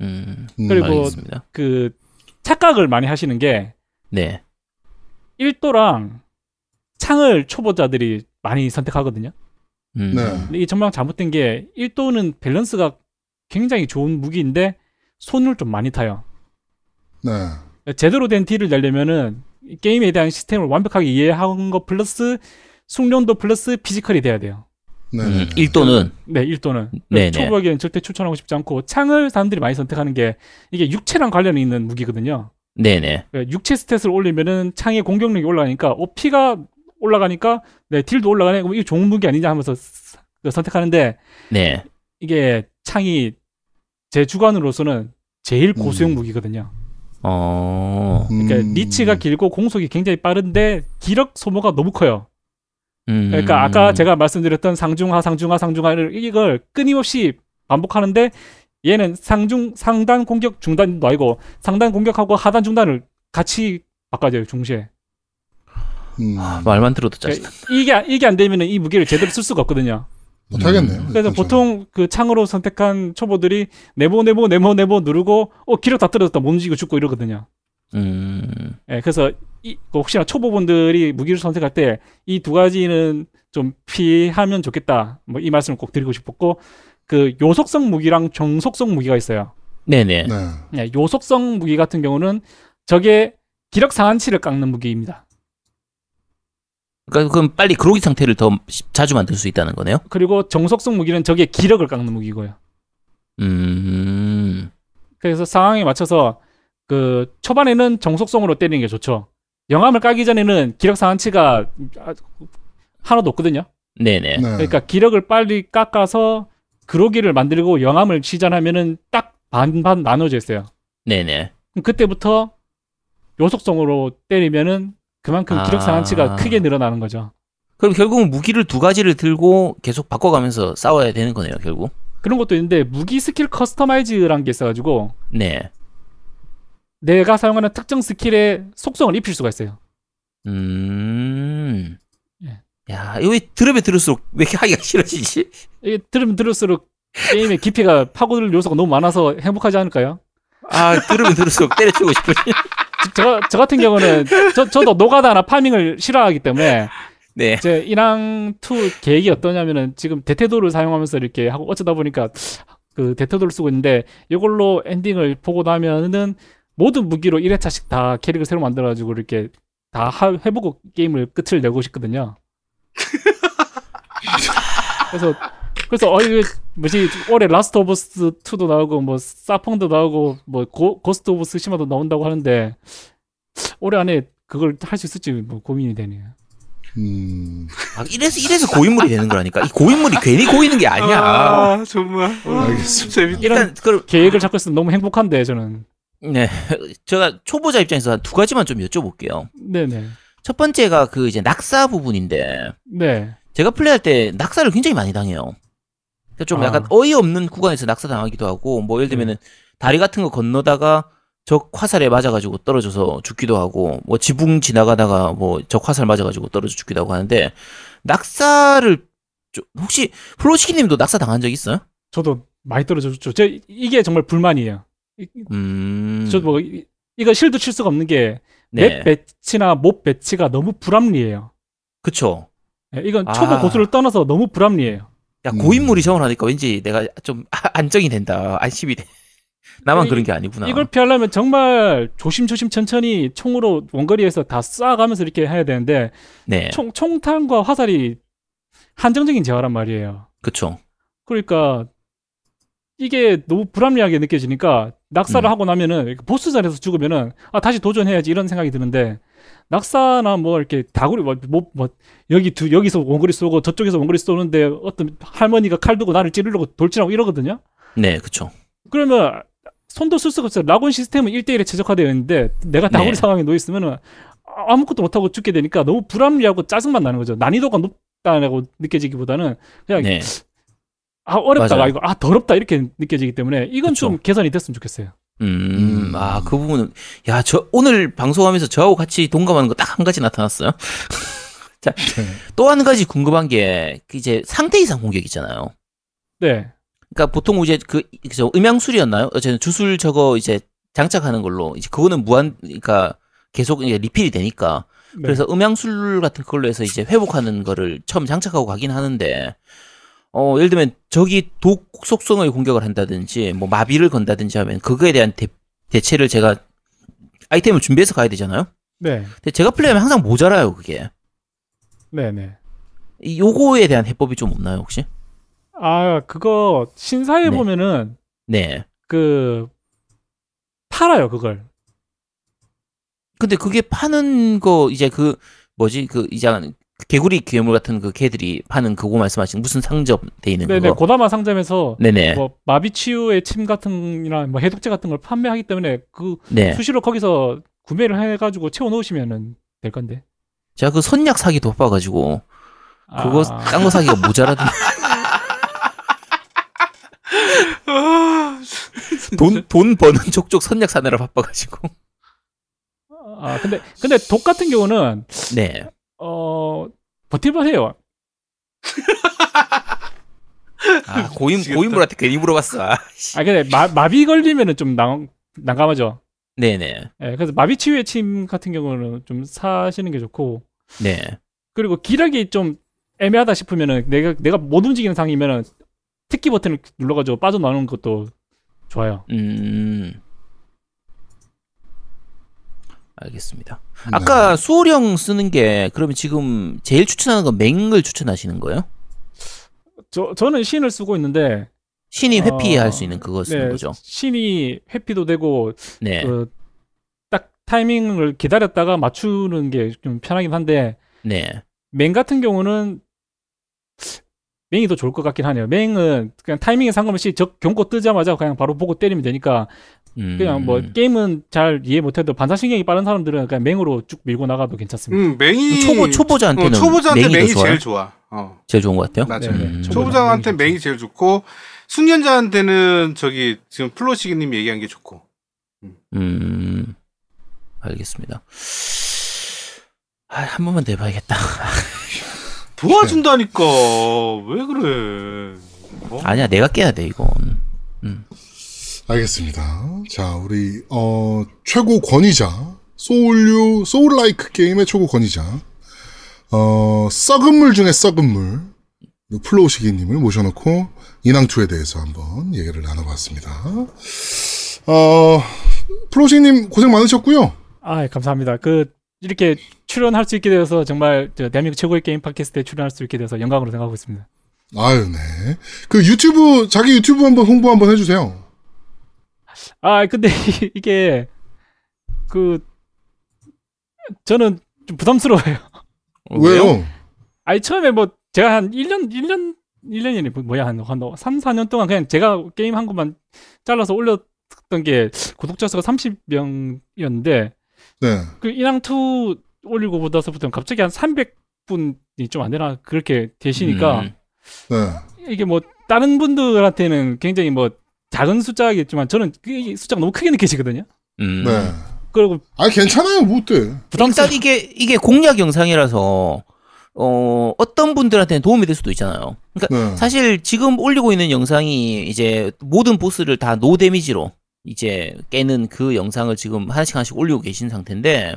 음. 음, 그리고 알겠습니다. 그 착각을 많이 하시는 게 네. 1도랑 창을 초보자들이 많이 선택하거든요. 음. 네. 근데 이게 정말 잘못된 게 1도는 밸런스가 굉장히 좋은 무기인데 손을 좀 많이 타요. 네, 제대로 된 딜을 내려면은 이 게임에 대한 시스템을 완벽하게 이해한 거 플러스 숙련도 플러스 physical이 돼야 돼요. 네, 음, 네. 1도는 네, 1도는. 네네. 초보에게는 절대 추천하고 싶지 않고 창을 사람들이 많이 선택하는 게 이게 육체랑 관련이 있는 무기거든요. 네네. 그러니까 육체 stat을 올리면은 창의 공격력이 올라가니까 어, 피가 올라가니까 네, 딜도 올라가네. 그럼 이게 좋은 무기 아니냐 하면서 스- 그 선택하는데 네. 이게 창이 제 주관으로서는 제일 고수용 음. 무기거든요. 어. 그러니까 음. 리치가 길고 공속이 굉장히 빠른데 기력 소모가 너무 커요. 음. 그러니까 아까 제가 말씀드렸던 상중하, 상중하, 상중하를 이걸 끊임없이 반복하는데 얘는 상중, 상단 공격 중단도 아니고 상단 공격하고 하단 중단을 같이 바꿔줘요 중시에. 음, 말만 들어도 짜증. 그러니까 이게 이게 안 되면은 이 무기를 제대로 쓸 수가 없거든요. 못하겠네요. 그래서 진짜. 보통 그 창으로 선택한 초보들이 네모 네모 네모 네모 누르고 어 기력 다 떨어졌다 못 움직이고 죽고 이러거든요. 음. 예, 그래서 이, 그 혹시나 초보분들이 무기를 선택할 때 이 두 가지는 좀 피하면 좋겠다. 뭐 이 말씀을 꼭 드리고 싶었고 그 요속성 무기랑 정속성 무기가 있어요. 네네. 네, 예, 요속성 무기 같은 경우는 저게 기력 상한치를 깎는 무기입니다. 그러니까 그럼 빨리 그로기 상태를 더 시- 자주 만들 수 있다는 거네요. 그리고 정속성 무기는 적의 기력을 깎는 무기고요. 음. 그래서 상황에 맞춰서 그 초반에는 정속성으로 때리는 게 좋죠. 영암을 까기 전에는 기력 상한치가 하나도 없거든요. 네네. 네. 그러니까 기력을 빨리 깎아서 그로기를 만들고 영암을 시전하면은 딱 반반 나눠져 있어요. 네네. 그때부터 요속성으로 때리면은 그만큼 아. 기력 상한치가 크게 늘어나는 거죠. 그럼 결국은 무기를 두 가지를 들고 계속 바꿔가면서 싸워야 되는 거네요, 결국. 그런 것도 있는데 무기 스킬 customize라는 게 있어가지고 네. 내가 사용하는 특정 스킬에 속성을 입힐 수가 있어요. 음. 예. 야, 이거 왜 들으면 들을수록 왜 이렇게 하기가 싫어지지? 이게 들으면 들을수록 게임의 깊이가 파고들 요소가 너무 많아서 행복하지 않을까요? 아, 들으면 들을수록 때려치고 싶으니. 저, 저 같은 경우는 저, 저도 노가다나 파밍을 싫어하기 때문에 네. 제 인왕 2 계획이 어떠냐면은 지금 대테도를 사용하면서 이렇게 하고 어쩌다 보니까 그 대테도를 쓰고 있는데 이걸로 엔딩을 보고 나면은 모든 무기로 1회차씩 다 캐릭을 새로 만들어가지고 이렇게 다 하- 해보고 게임을 끝을 내고 싶거든요. 그래서 그래서 어 이거 뭐지 올해 라스트 오브 어스 2도 나오고 뭐 사펑도 나오고 뭐 고, 고스트 오브 스시마도 나온다고 하는데 올해 안에 그걸 할 수 있을지 뭐 고민이 되네요. 음, 아, 이래서, 이래서 고인물이 되는 거라니까. 이 고인물이 괜히 고이는 게 아니야. 아, 정말. 알겠습니다. 재밌. 일단, 그, 계획을 잡고 있으면 너무 행복한데 저는 네. 제가 초보자 입장에서 한두 가지만 좀 여쭤볼게요. 네네 첫 번째가 그 이제 낙사 부분인데, 네 제가 플레이할 때 낙사를 굉장히 많이 당해요. 좀 아. 약간 어이없는 구간에서 낙사 당하기도 하고, 뭐 예를 들면은 다리 같은 거 건너다가 적 화살에 맞아가지고 떨어져서 죽기도 하고, 뭐 지붕 지나가다가 뭐 적 화살 맞아가지고 떨어져 죽기도 하고 하는데, 낙사를, 좀- 혹시 플로시키님도 낙사 당한 적 있어요? 저도 많이 떨어졌죠. 저 이게 정말 불만이에요. 음. 저뭐 이거 실드 칠 수가 없는 게 네. 맵 배치나 몹 배치가 너무 불합리해요. 그쵸. 예, 이건 아. 초보 고수를 떠나서 너무 불합리해요. 야, 음. 고인물이 저원하니까 왠지 내가 좀 안정이 된다. 안심이 돼. 나만 이- 그런 게 아니구나. 이걸 피하려면 정말 조심조심 천천히 총으로 원거리에서 다 쏴가면서 이렇게 해야 되는데 네. 총 총탄과 화살이 한정적인 제어란 말이에요. 그쵸. 그러니까 이게 너무 불합리하게 느껴지니까 낙사를 음. 하고 나면은 보스전에서 죽으면은 아 다시 도전해야지 이런 생각이 드는데 낙사나 뭐 이렇게 다구리 뭐, 뭐, 뭐 여기 두 여기서 원거리 쏘고 저쪽에서 원거리 쏘는데 어떤 할머니가 칼 들고 나를 찌르려고 돌진하고 이러거든요. 네, 그쵸. 그러면 손도 쓸 수가 없어요. 라곤 시스템은 1대1에 최적화되어 있는데 내가 다구리 네. 상황에 놓여 있으면은 아무것도 못하고 죽게 되니까 너무 불합리하고 짜증만 나는 거죠. 난이도가 높다고 느껴지기보다는 그냥 네. 아 맞아요. 아니고 아 더럽다 이렇게 느껴지기 때문에 이건 그쵸. 좀 개선이 됐으면 좋겠어요. 음, 음. 아, 그 부분은, 야, 저, 오늘 방송하면서 저하고 같이 동감하는 거 딱 한 가지 나타났어요. 자, 네. 또한 가지 궁금한 게, 그 이제 상태 이상 공격 있잖아요. 네, 그러니까 보통 이제 그, 그죠, 음향술이었나요? 어쨌든 주술 저거 이제 장착하는 걸로, 이제 그거는 무한, 그러니까 계속 이제 리필이 되니까. 네. 그래서 음향술 같은 걸로 해서 이제 회복하는 거를 처음 장착하고 가긴 하는데, 어, 예를 들면 적이 독 속성의 공격을 한다든지, 뭐 마비를 건다든지 하면 그거에 대한 대, 대체를 제가 아이템을 준비해서 가야 되잖아요? 네, 근데 제가 플레이하면 항상 모자라요, 그게. 네, 네. 이 요거에 대한 해법이 좀 없나요, 혹시? 아 그거 신사에 네. 보면은 네. 그 팔아요 그걸. 근데 그게 파는 거, 이제 그, 뭐지, 그, 이제 개구리 괴물 같은 그 개들이 파는 그거 말씀하시는 무슨 상점 돼 있는 네네 그거? 고다마 상점에서 네네. 뭐 마비 치유의 침 같은이나 뭐 해독제 같은 걸 판매하기 때문에 그 네. 수시로 거기서 구매를 해가지고 채워 넣으시면은 될 건데. 제가 그 선약 사기 돋봐가지고, 그거, 아, 딴거 사기가 모자라던데. 돈, 돈 버는 족족 선약 사느라 바빠가지고. 아 근데 근데 독 같은 경우는 네. 어 버틸만 해요. 아, 고인, 미치겠다. 고인물한테 괜히 물어봤어. 아, 씨. 아 근데 마, 마비 걸리면은 좀 난, 난감하죠. 네네. 예, 그래서 마비 치유의 침 같은 경우는 좀 사시는 게 좋고 네. 그리고 기력이 좀 애매하다 싶으면은 내가 내가 못 움직이는 상이면은 특기 버튼을 눌러가지고 빠져나오는 것도 좋아요. 음. 알겠습니다. 아까 수호령 쓰는 게 그러면 지금 제일 추천하는 건 맹을 추천하시는 거예요? 저 저는 신을 쓰고 있는데 신이 어, 회피할 수 있는 그거 쓰는 네, 거죠. 신이 회피도 되고 네, 그 딱 타이밍을 기다렸다가 맞추는 게 좀 편하긴 한데 네, 맹 같은 경우는 맹이 더 좋을 것 같긴 하네요. 맹은 그냥 타이밍에 상관없이 적 경고 뜨자마자 그냥 바로 보고 때리면 되니까 음, 그냥 뭐 게임은 잘 이해 못해도 반사신경이 빠른 사람들은 그냥 맹으로 쭉 밀고 나가도 괜찮습니다. 음, 맹이 초보 초보자한테는 어, 초보자한테 맹이, 맹이. 제일 좋아. 어, 제일 좋은 것 같아요. 맞아요. 음. 초보자한테 맹이 맹이 제일 좋고 숙련자한테는 저기 지금 플로시기님 얘기한 게 좋고. 음, 알겠습니다. 아, 한 번만 더 해봐야겠다. 도와준다니까 왜 그래? 어? 아니야, 내가 깨야 돼 이건. 음. 알겠습니다. 자, 우리 어 최고 권위자 soul류 soullike 게임의 최고 권위자 어 썩은 물 중에 썩은 물 플로우시기님을 모셔놓고 인왕2에 대해서 한번 얘기를 나눠봤습니다. 어 플로우시기님 고생 많으셨고요. 아, 예, 감사합니다. 그 이렇게 출연할 수 있게 되어서 정말 저 대한민국 최고의 게임 팟캐스트에 출연할 수 있게 돼서 영광으로 생각하고 있습니다. 아유, 네. 그 유튜브 자기 유튜브 한번 홍보 한번 해주세요. 아, 근데 이게 그 저는 좀 부담스러워요. 어, 왜요? 아니 처음에 뭐 제가 한 1년 1년 1년이네 뭐야 한, 한 3, 4년 동안 그냥 제가 게임 한 것만 잘라서 올렸던 게 구독자 수가 30명이었는데 네. 그 인왕 2 올리고 보다서부터 갑자기 한 300분이 좀 안 되나 그렇게 되시니까 음. 네. 이게 뭐 다른 분들한테는 굉장히 뭐 작은 숫자겠지만 저는 그 숫자가 너무 크게 느껴지거든요. 음. 네. 그리고 아 괜찮아요. 뭐 어때? 부담스러 일단 이게 이게 공략 영상이라서 어 어떤 분들한테는 도움이 될 수도 있잖아요. 그러니까 네. 사실 지금 올리고 있는 영상이 이제 모든 보스를 다 no damage로 이제 깨는 그 영상을 지금 하나씩 하나씩 올리고 계신 상태인데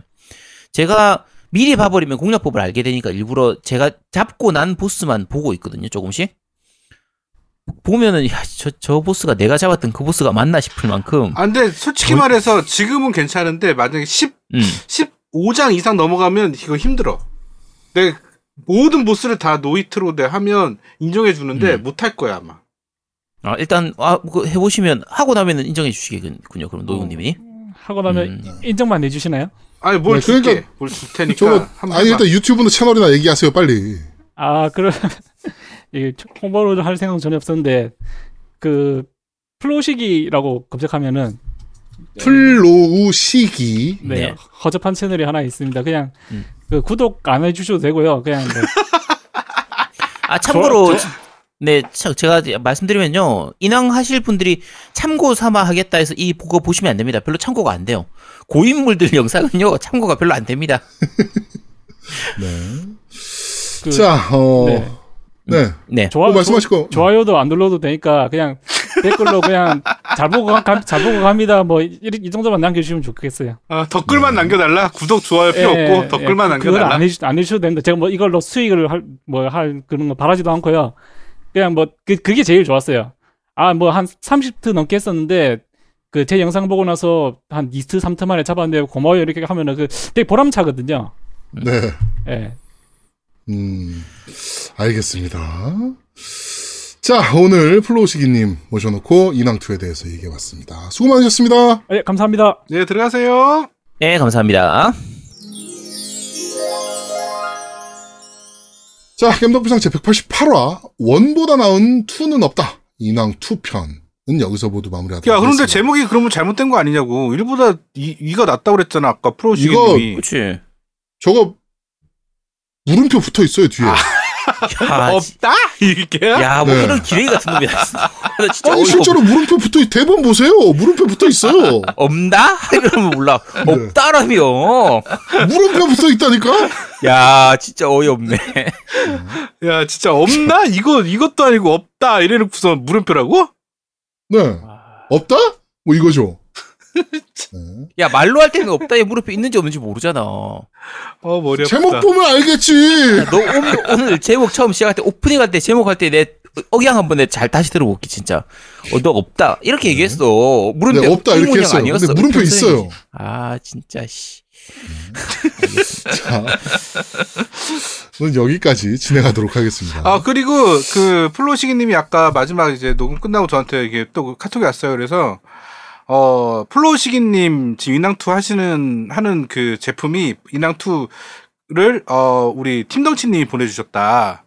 제가 미리 봐버리면 공략법을 알게 되니까 일부러 제가 잡고 난 보스만 보고 있거든요 조금씩 보면은 야저 저 보스가 내가 잡았던 그 보스가 맞나 싶을 만큼 아, 근데 솔직히 뭘- 말해서 지금은 괜찮은데 만약에 10 음 15장 이상 넘어가면 이거 힘들어. 내 모든 보스를 다 노이트로 내 하면 인정해 주는데 음. 못할 거야 아마. 아, 일단 아, 그거 해보시면 하고 나면은 인정해 주시겠군요 그럼 노용님이 하고 나면 음. 인정만 해주시나요? 아니 뭘 네, 그러니까 줄게. 뭘줄 테니까. 저거 한번 아니. 일단 유튜브나 채널이나 얘기하세요 빨리. 아, 그러 이게 홍보를 할 생각은 전혀 없었는데 그 플로시기라고 검색하면은 플로우 시기. 네, 네. 허접한 채널이 하나 있습니다. 그냥 음. 그 구독 안 해주셔도 되고요. 그냥 뭐 아 참고로 저- 네 참, 제가 말씀드리면요 인왕 하실 분들이 참고 삼아 하겠다 해서 이 그거 보시면 안 됩니다 별로 참고가 안 돼요 고인물들 영상은요 참고가 별로 안 됩니다 네. 그 자, 어, 네. 네. 네 좋아, 어, 말씀하실 거. 좋아요도 안 눌러도 되니까 그냥 댓글로 그냥 잘 보고 가, 잘 보고 갑니다. 뭐 이, 이 정도만 남겨주시면 좋겠어요. 아, 댓글만 남겨달라. 구독 좋아요 필요 예, 없고 예, 댓글만 그- 그걸 남겨달라. 안, 해주, 안 해주셔도 됩니다. 제가 뭐 이걸로 수익을 할, 뭐 할, 그런 거 바라지도 않고요. 그냥 뭐, 그, 그게 제일 좋았어요. 아, 뭐 한 30트 넘게 했었는데, 그 제 영상 보고 나서 한 2트, 3트 만에 잡았는데 고마워요. 이렇게 하면은 그 되게 보람차거든요. 네. 예. 음, 알겠습니다. 자, 오늘 플로우시기님 모셔놓고 인왕2에 대해서 얘기해봤습니다. 수고 많으셨습니다. 예, 감사합니다. 네, 들어가세요. 네, 감사합니다 자, 겜덕비상 제188화, 원보다 나은 2는 없다. 인왕 2 편은 여기서 모두 마무리하도록 야, 그런데 하겠습니다. 제목이 그러면 잘못된 거 아니냐고. 1보다 2, 2가 낫다고 그랬잖아. 아까 프로시기님이. 그렇지 저거, 물음표 붙어 있어요, 뒤에. 아, 야, 없다? 이게? 야, 뭐 네. 이런 기레기 같은 놈이야. 진짜. 나 진짜 아니, 실제로 물음표 붙어, 있- 대본 보세요. 물음표 붙어 있어요. 없- 없나? 이러면 몰라. 네. 없다라며. 물음표 붙어 있다니까? 야, 진짜 어이없네. 야, 진짜 없나? 이거, 이것도 아니고 없다. 이래놓고서 물음표라고? 네. 없다? 뭐 이거죠. 네. 야, 말로 할 때는 없다에 물음표 있는지 없는지 모르잖아. 어, 머리 아프다. 제목 보면 알겠지. 너 오늘, 오늘 제목 처음 시작할 때 오프닝 할 때 제목 할 때 내 억양 한번 내잘 다시 들어볼게 진짜. 어, 너 없다 이렇게 얘기했어. 물음표 네, 없다 이렇게 했어요. 아니었어. 근데 물음표 평소에 있어요. 아 진짜 씨. 자, 오늘 여기까지 진행하도록 하겠습니다. 아 그리고 그 플로시기님이 아까 마지막 이제 녹음 끝나고 저한테 이게 또 카톡이 왔어요. 그래서 어 플로시기님 지금 인왕투 하시는 하는 그 제품이 인왕투를 어 우리 팀덩치님이 보내주셨다.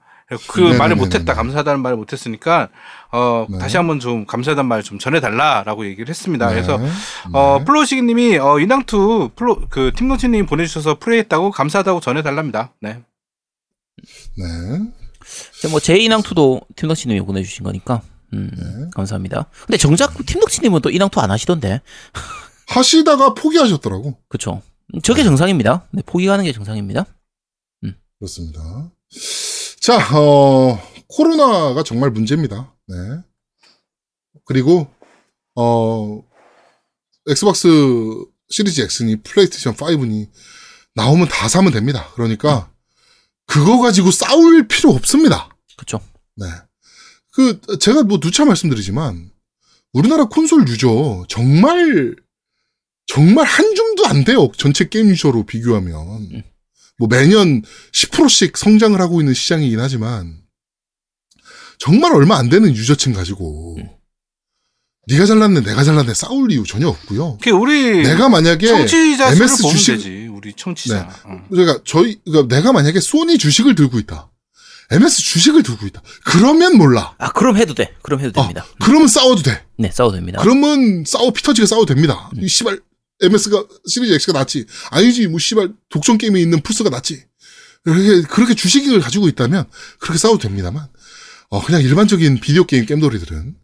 그 네네네네네. 말을 못했다 감사하다는 말을 못했으니까 어 네. 다시 한번 좀 감사하다는 말 좀 전해달라라고 얘기를 했습니다. 네. 그래서 네. 어 플로시기님이 어 인왕 two 플로 그 팀덩치님이 보내주셔서 플레이했다고 감사하다고 전해달랍니다. 네. 네. 뭐 제 인왕 two도 팀덕치님이 보내주신 거니까. 음, 네. 감사합니다. 근데 정작 팀덕치님은 또 인왕 two 안 하시던데. 하시다가 포기하셨더라고. 그쵸. 저게 정상입니다. 네, 포기하는 게 정상입니다. 그렇습니다. 자, 어, 코로나가 정말 문제입니다. 네. 그리고, 어, Xbox Series X니 PlayStation 5니 나오면 다 사면 됩니다. 그러니까, 그거 가지고 싸울 필요 없습니다. 그쵸. 네. 그, 제가 뭐 누차 말씀드리지만, 우리나라 콘솔 유저, 정말, 정말 한 줌도 안 돼요. 전체 게임 유저로 비교하면. 뭐 매년 10%씩 성장을 하고 있는 시장이긴 하지만, 정말 얼마 안 되는 유저층 가지고, 네가 잘났네, 내가 잘났네 싸울 이유 전혀 없고요. 그 우리 내가 만약에 청취자 MS 주식- 되지. 우리 청취자. 네. 어. 그러니까 저희 그러니까 내가 만약에 소니 주식을 들고 있다. MS 주식을 들고 있다. 그러면 몰라. 아, 그럼 해도 돼. 그럼 해도 어, 됩니다. 그러면 싸워도 돼. 네, 싸워도 됩니다. 그러면 싸워 피터지가 싸워도 됩니다. 이 씨발 MS가 시리즈 X가 낫지. 아니지 뭐 씨발 독점 게임에 있는 플스가 낫지. 그렇게 그렇게 주식을 가지고 있다면 그렇게 싸워도 됩니다만 어 그냥 일반적인 비디오 게임 겜돌이들은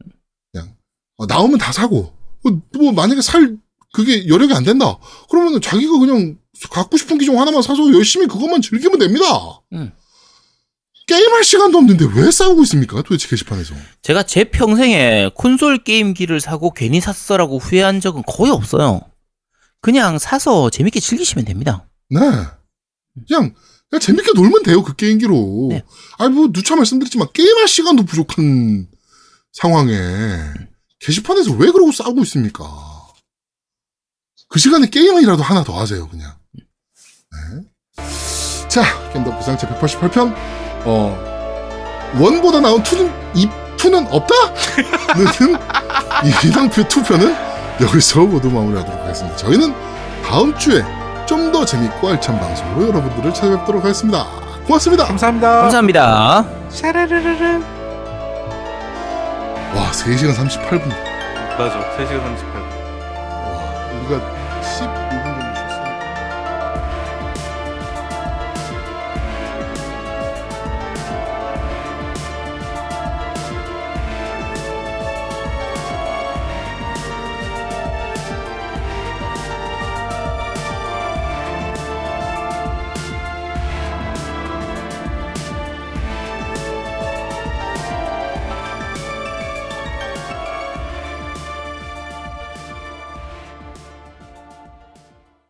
그냥 어, 나오면 다 사고 뭐, 뭐 만약에 살 그게 여력이 안 된다. 그러면 자기가 그냥 갖고 싶은 기종 하나만 사서 열심히 그것만 즐기면 됩니다. 음. 게임할 시간도 없는데 왜 싸우고 있습니까? 도대체 게시판에서. 제가 제 평생에 콘솔 게임기를 사고 괜히 샀어라고 후회한 적은 거의 없어요. 그냥 사서 재밌게 즐기시면 됩니다. 네. 그냥, 그냥 재밌게 놀면 돼요, 그 게임기로. 네. 아니, 뭐, 누차 말씀드렸지만, 게임할 시간도 부족한 상황에, 게시판에서 왜 그러고 싸우고 있습니까? 그 시간에 게임이라도 하나 더 하세요, 그냥. 네. 자, 겜더 부상체 188편, 어, 원보다 나온 투는, 이, 투는 없다? 는, 이 이상표 투표는 여기서 모두 마무리하도록 하겠습니다. 저희는 다음 주에 좀 더 재밌고 알찬 방송으로 여러분들을 찾아뵙도록 하겠습니다. 고맙습니다. 감사합니다. 감사합니다. 샤라르르르. 와, 3시간 38분. 맞아. 3시간 38분. 와, 우리가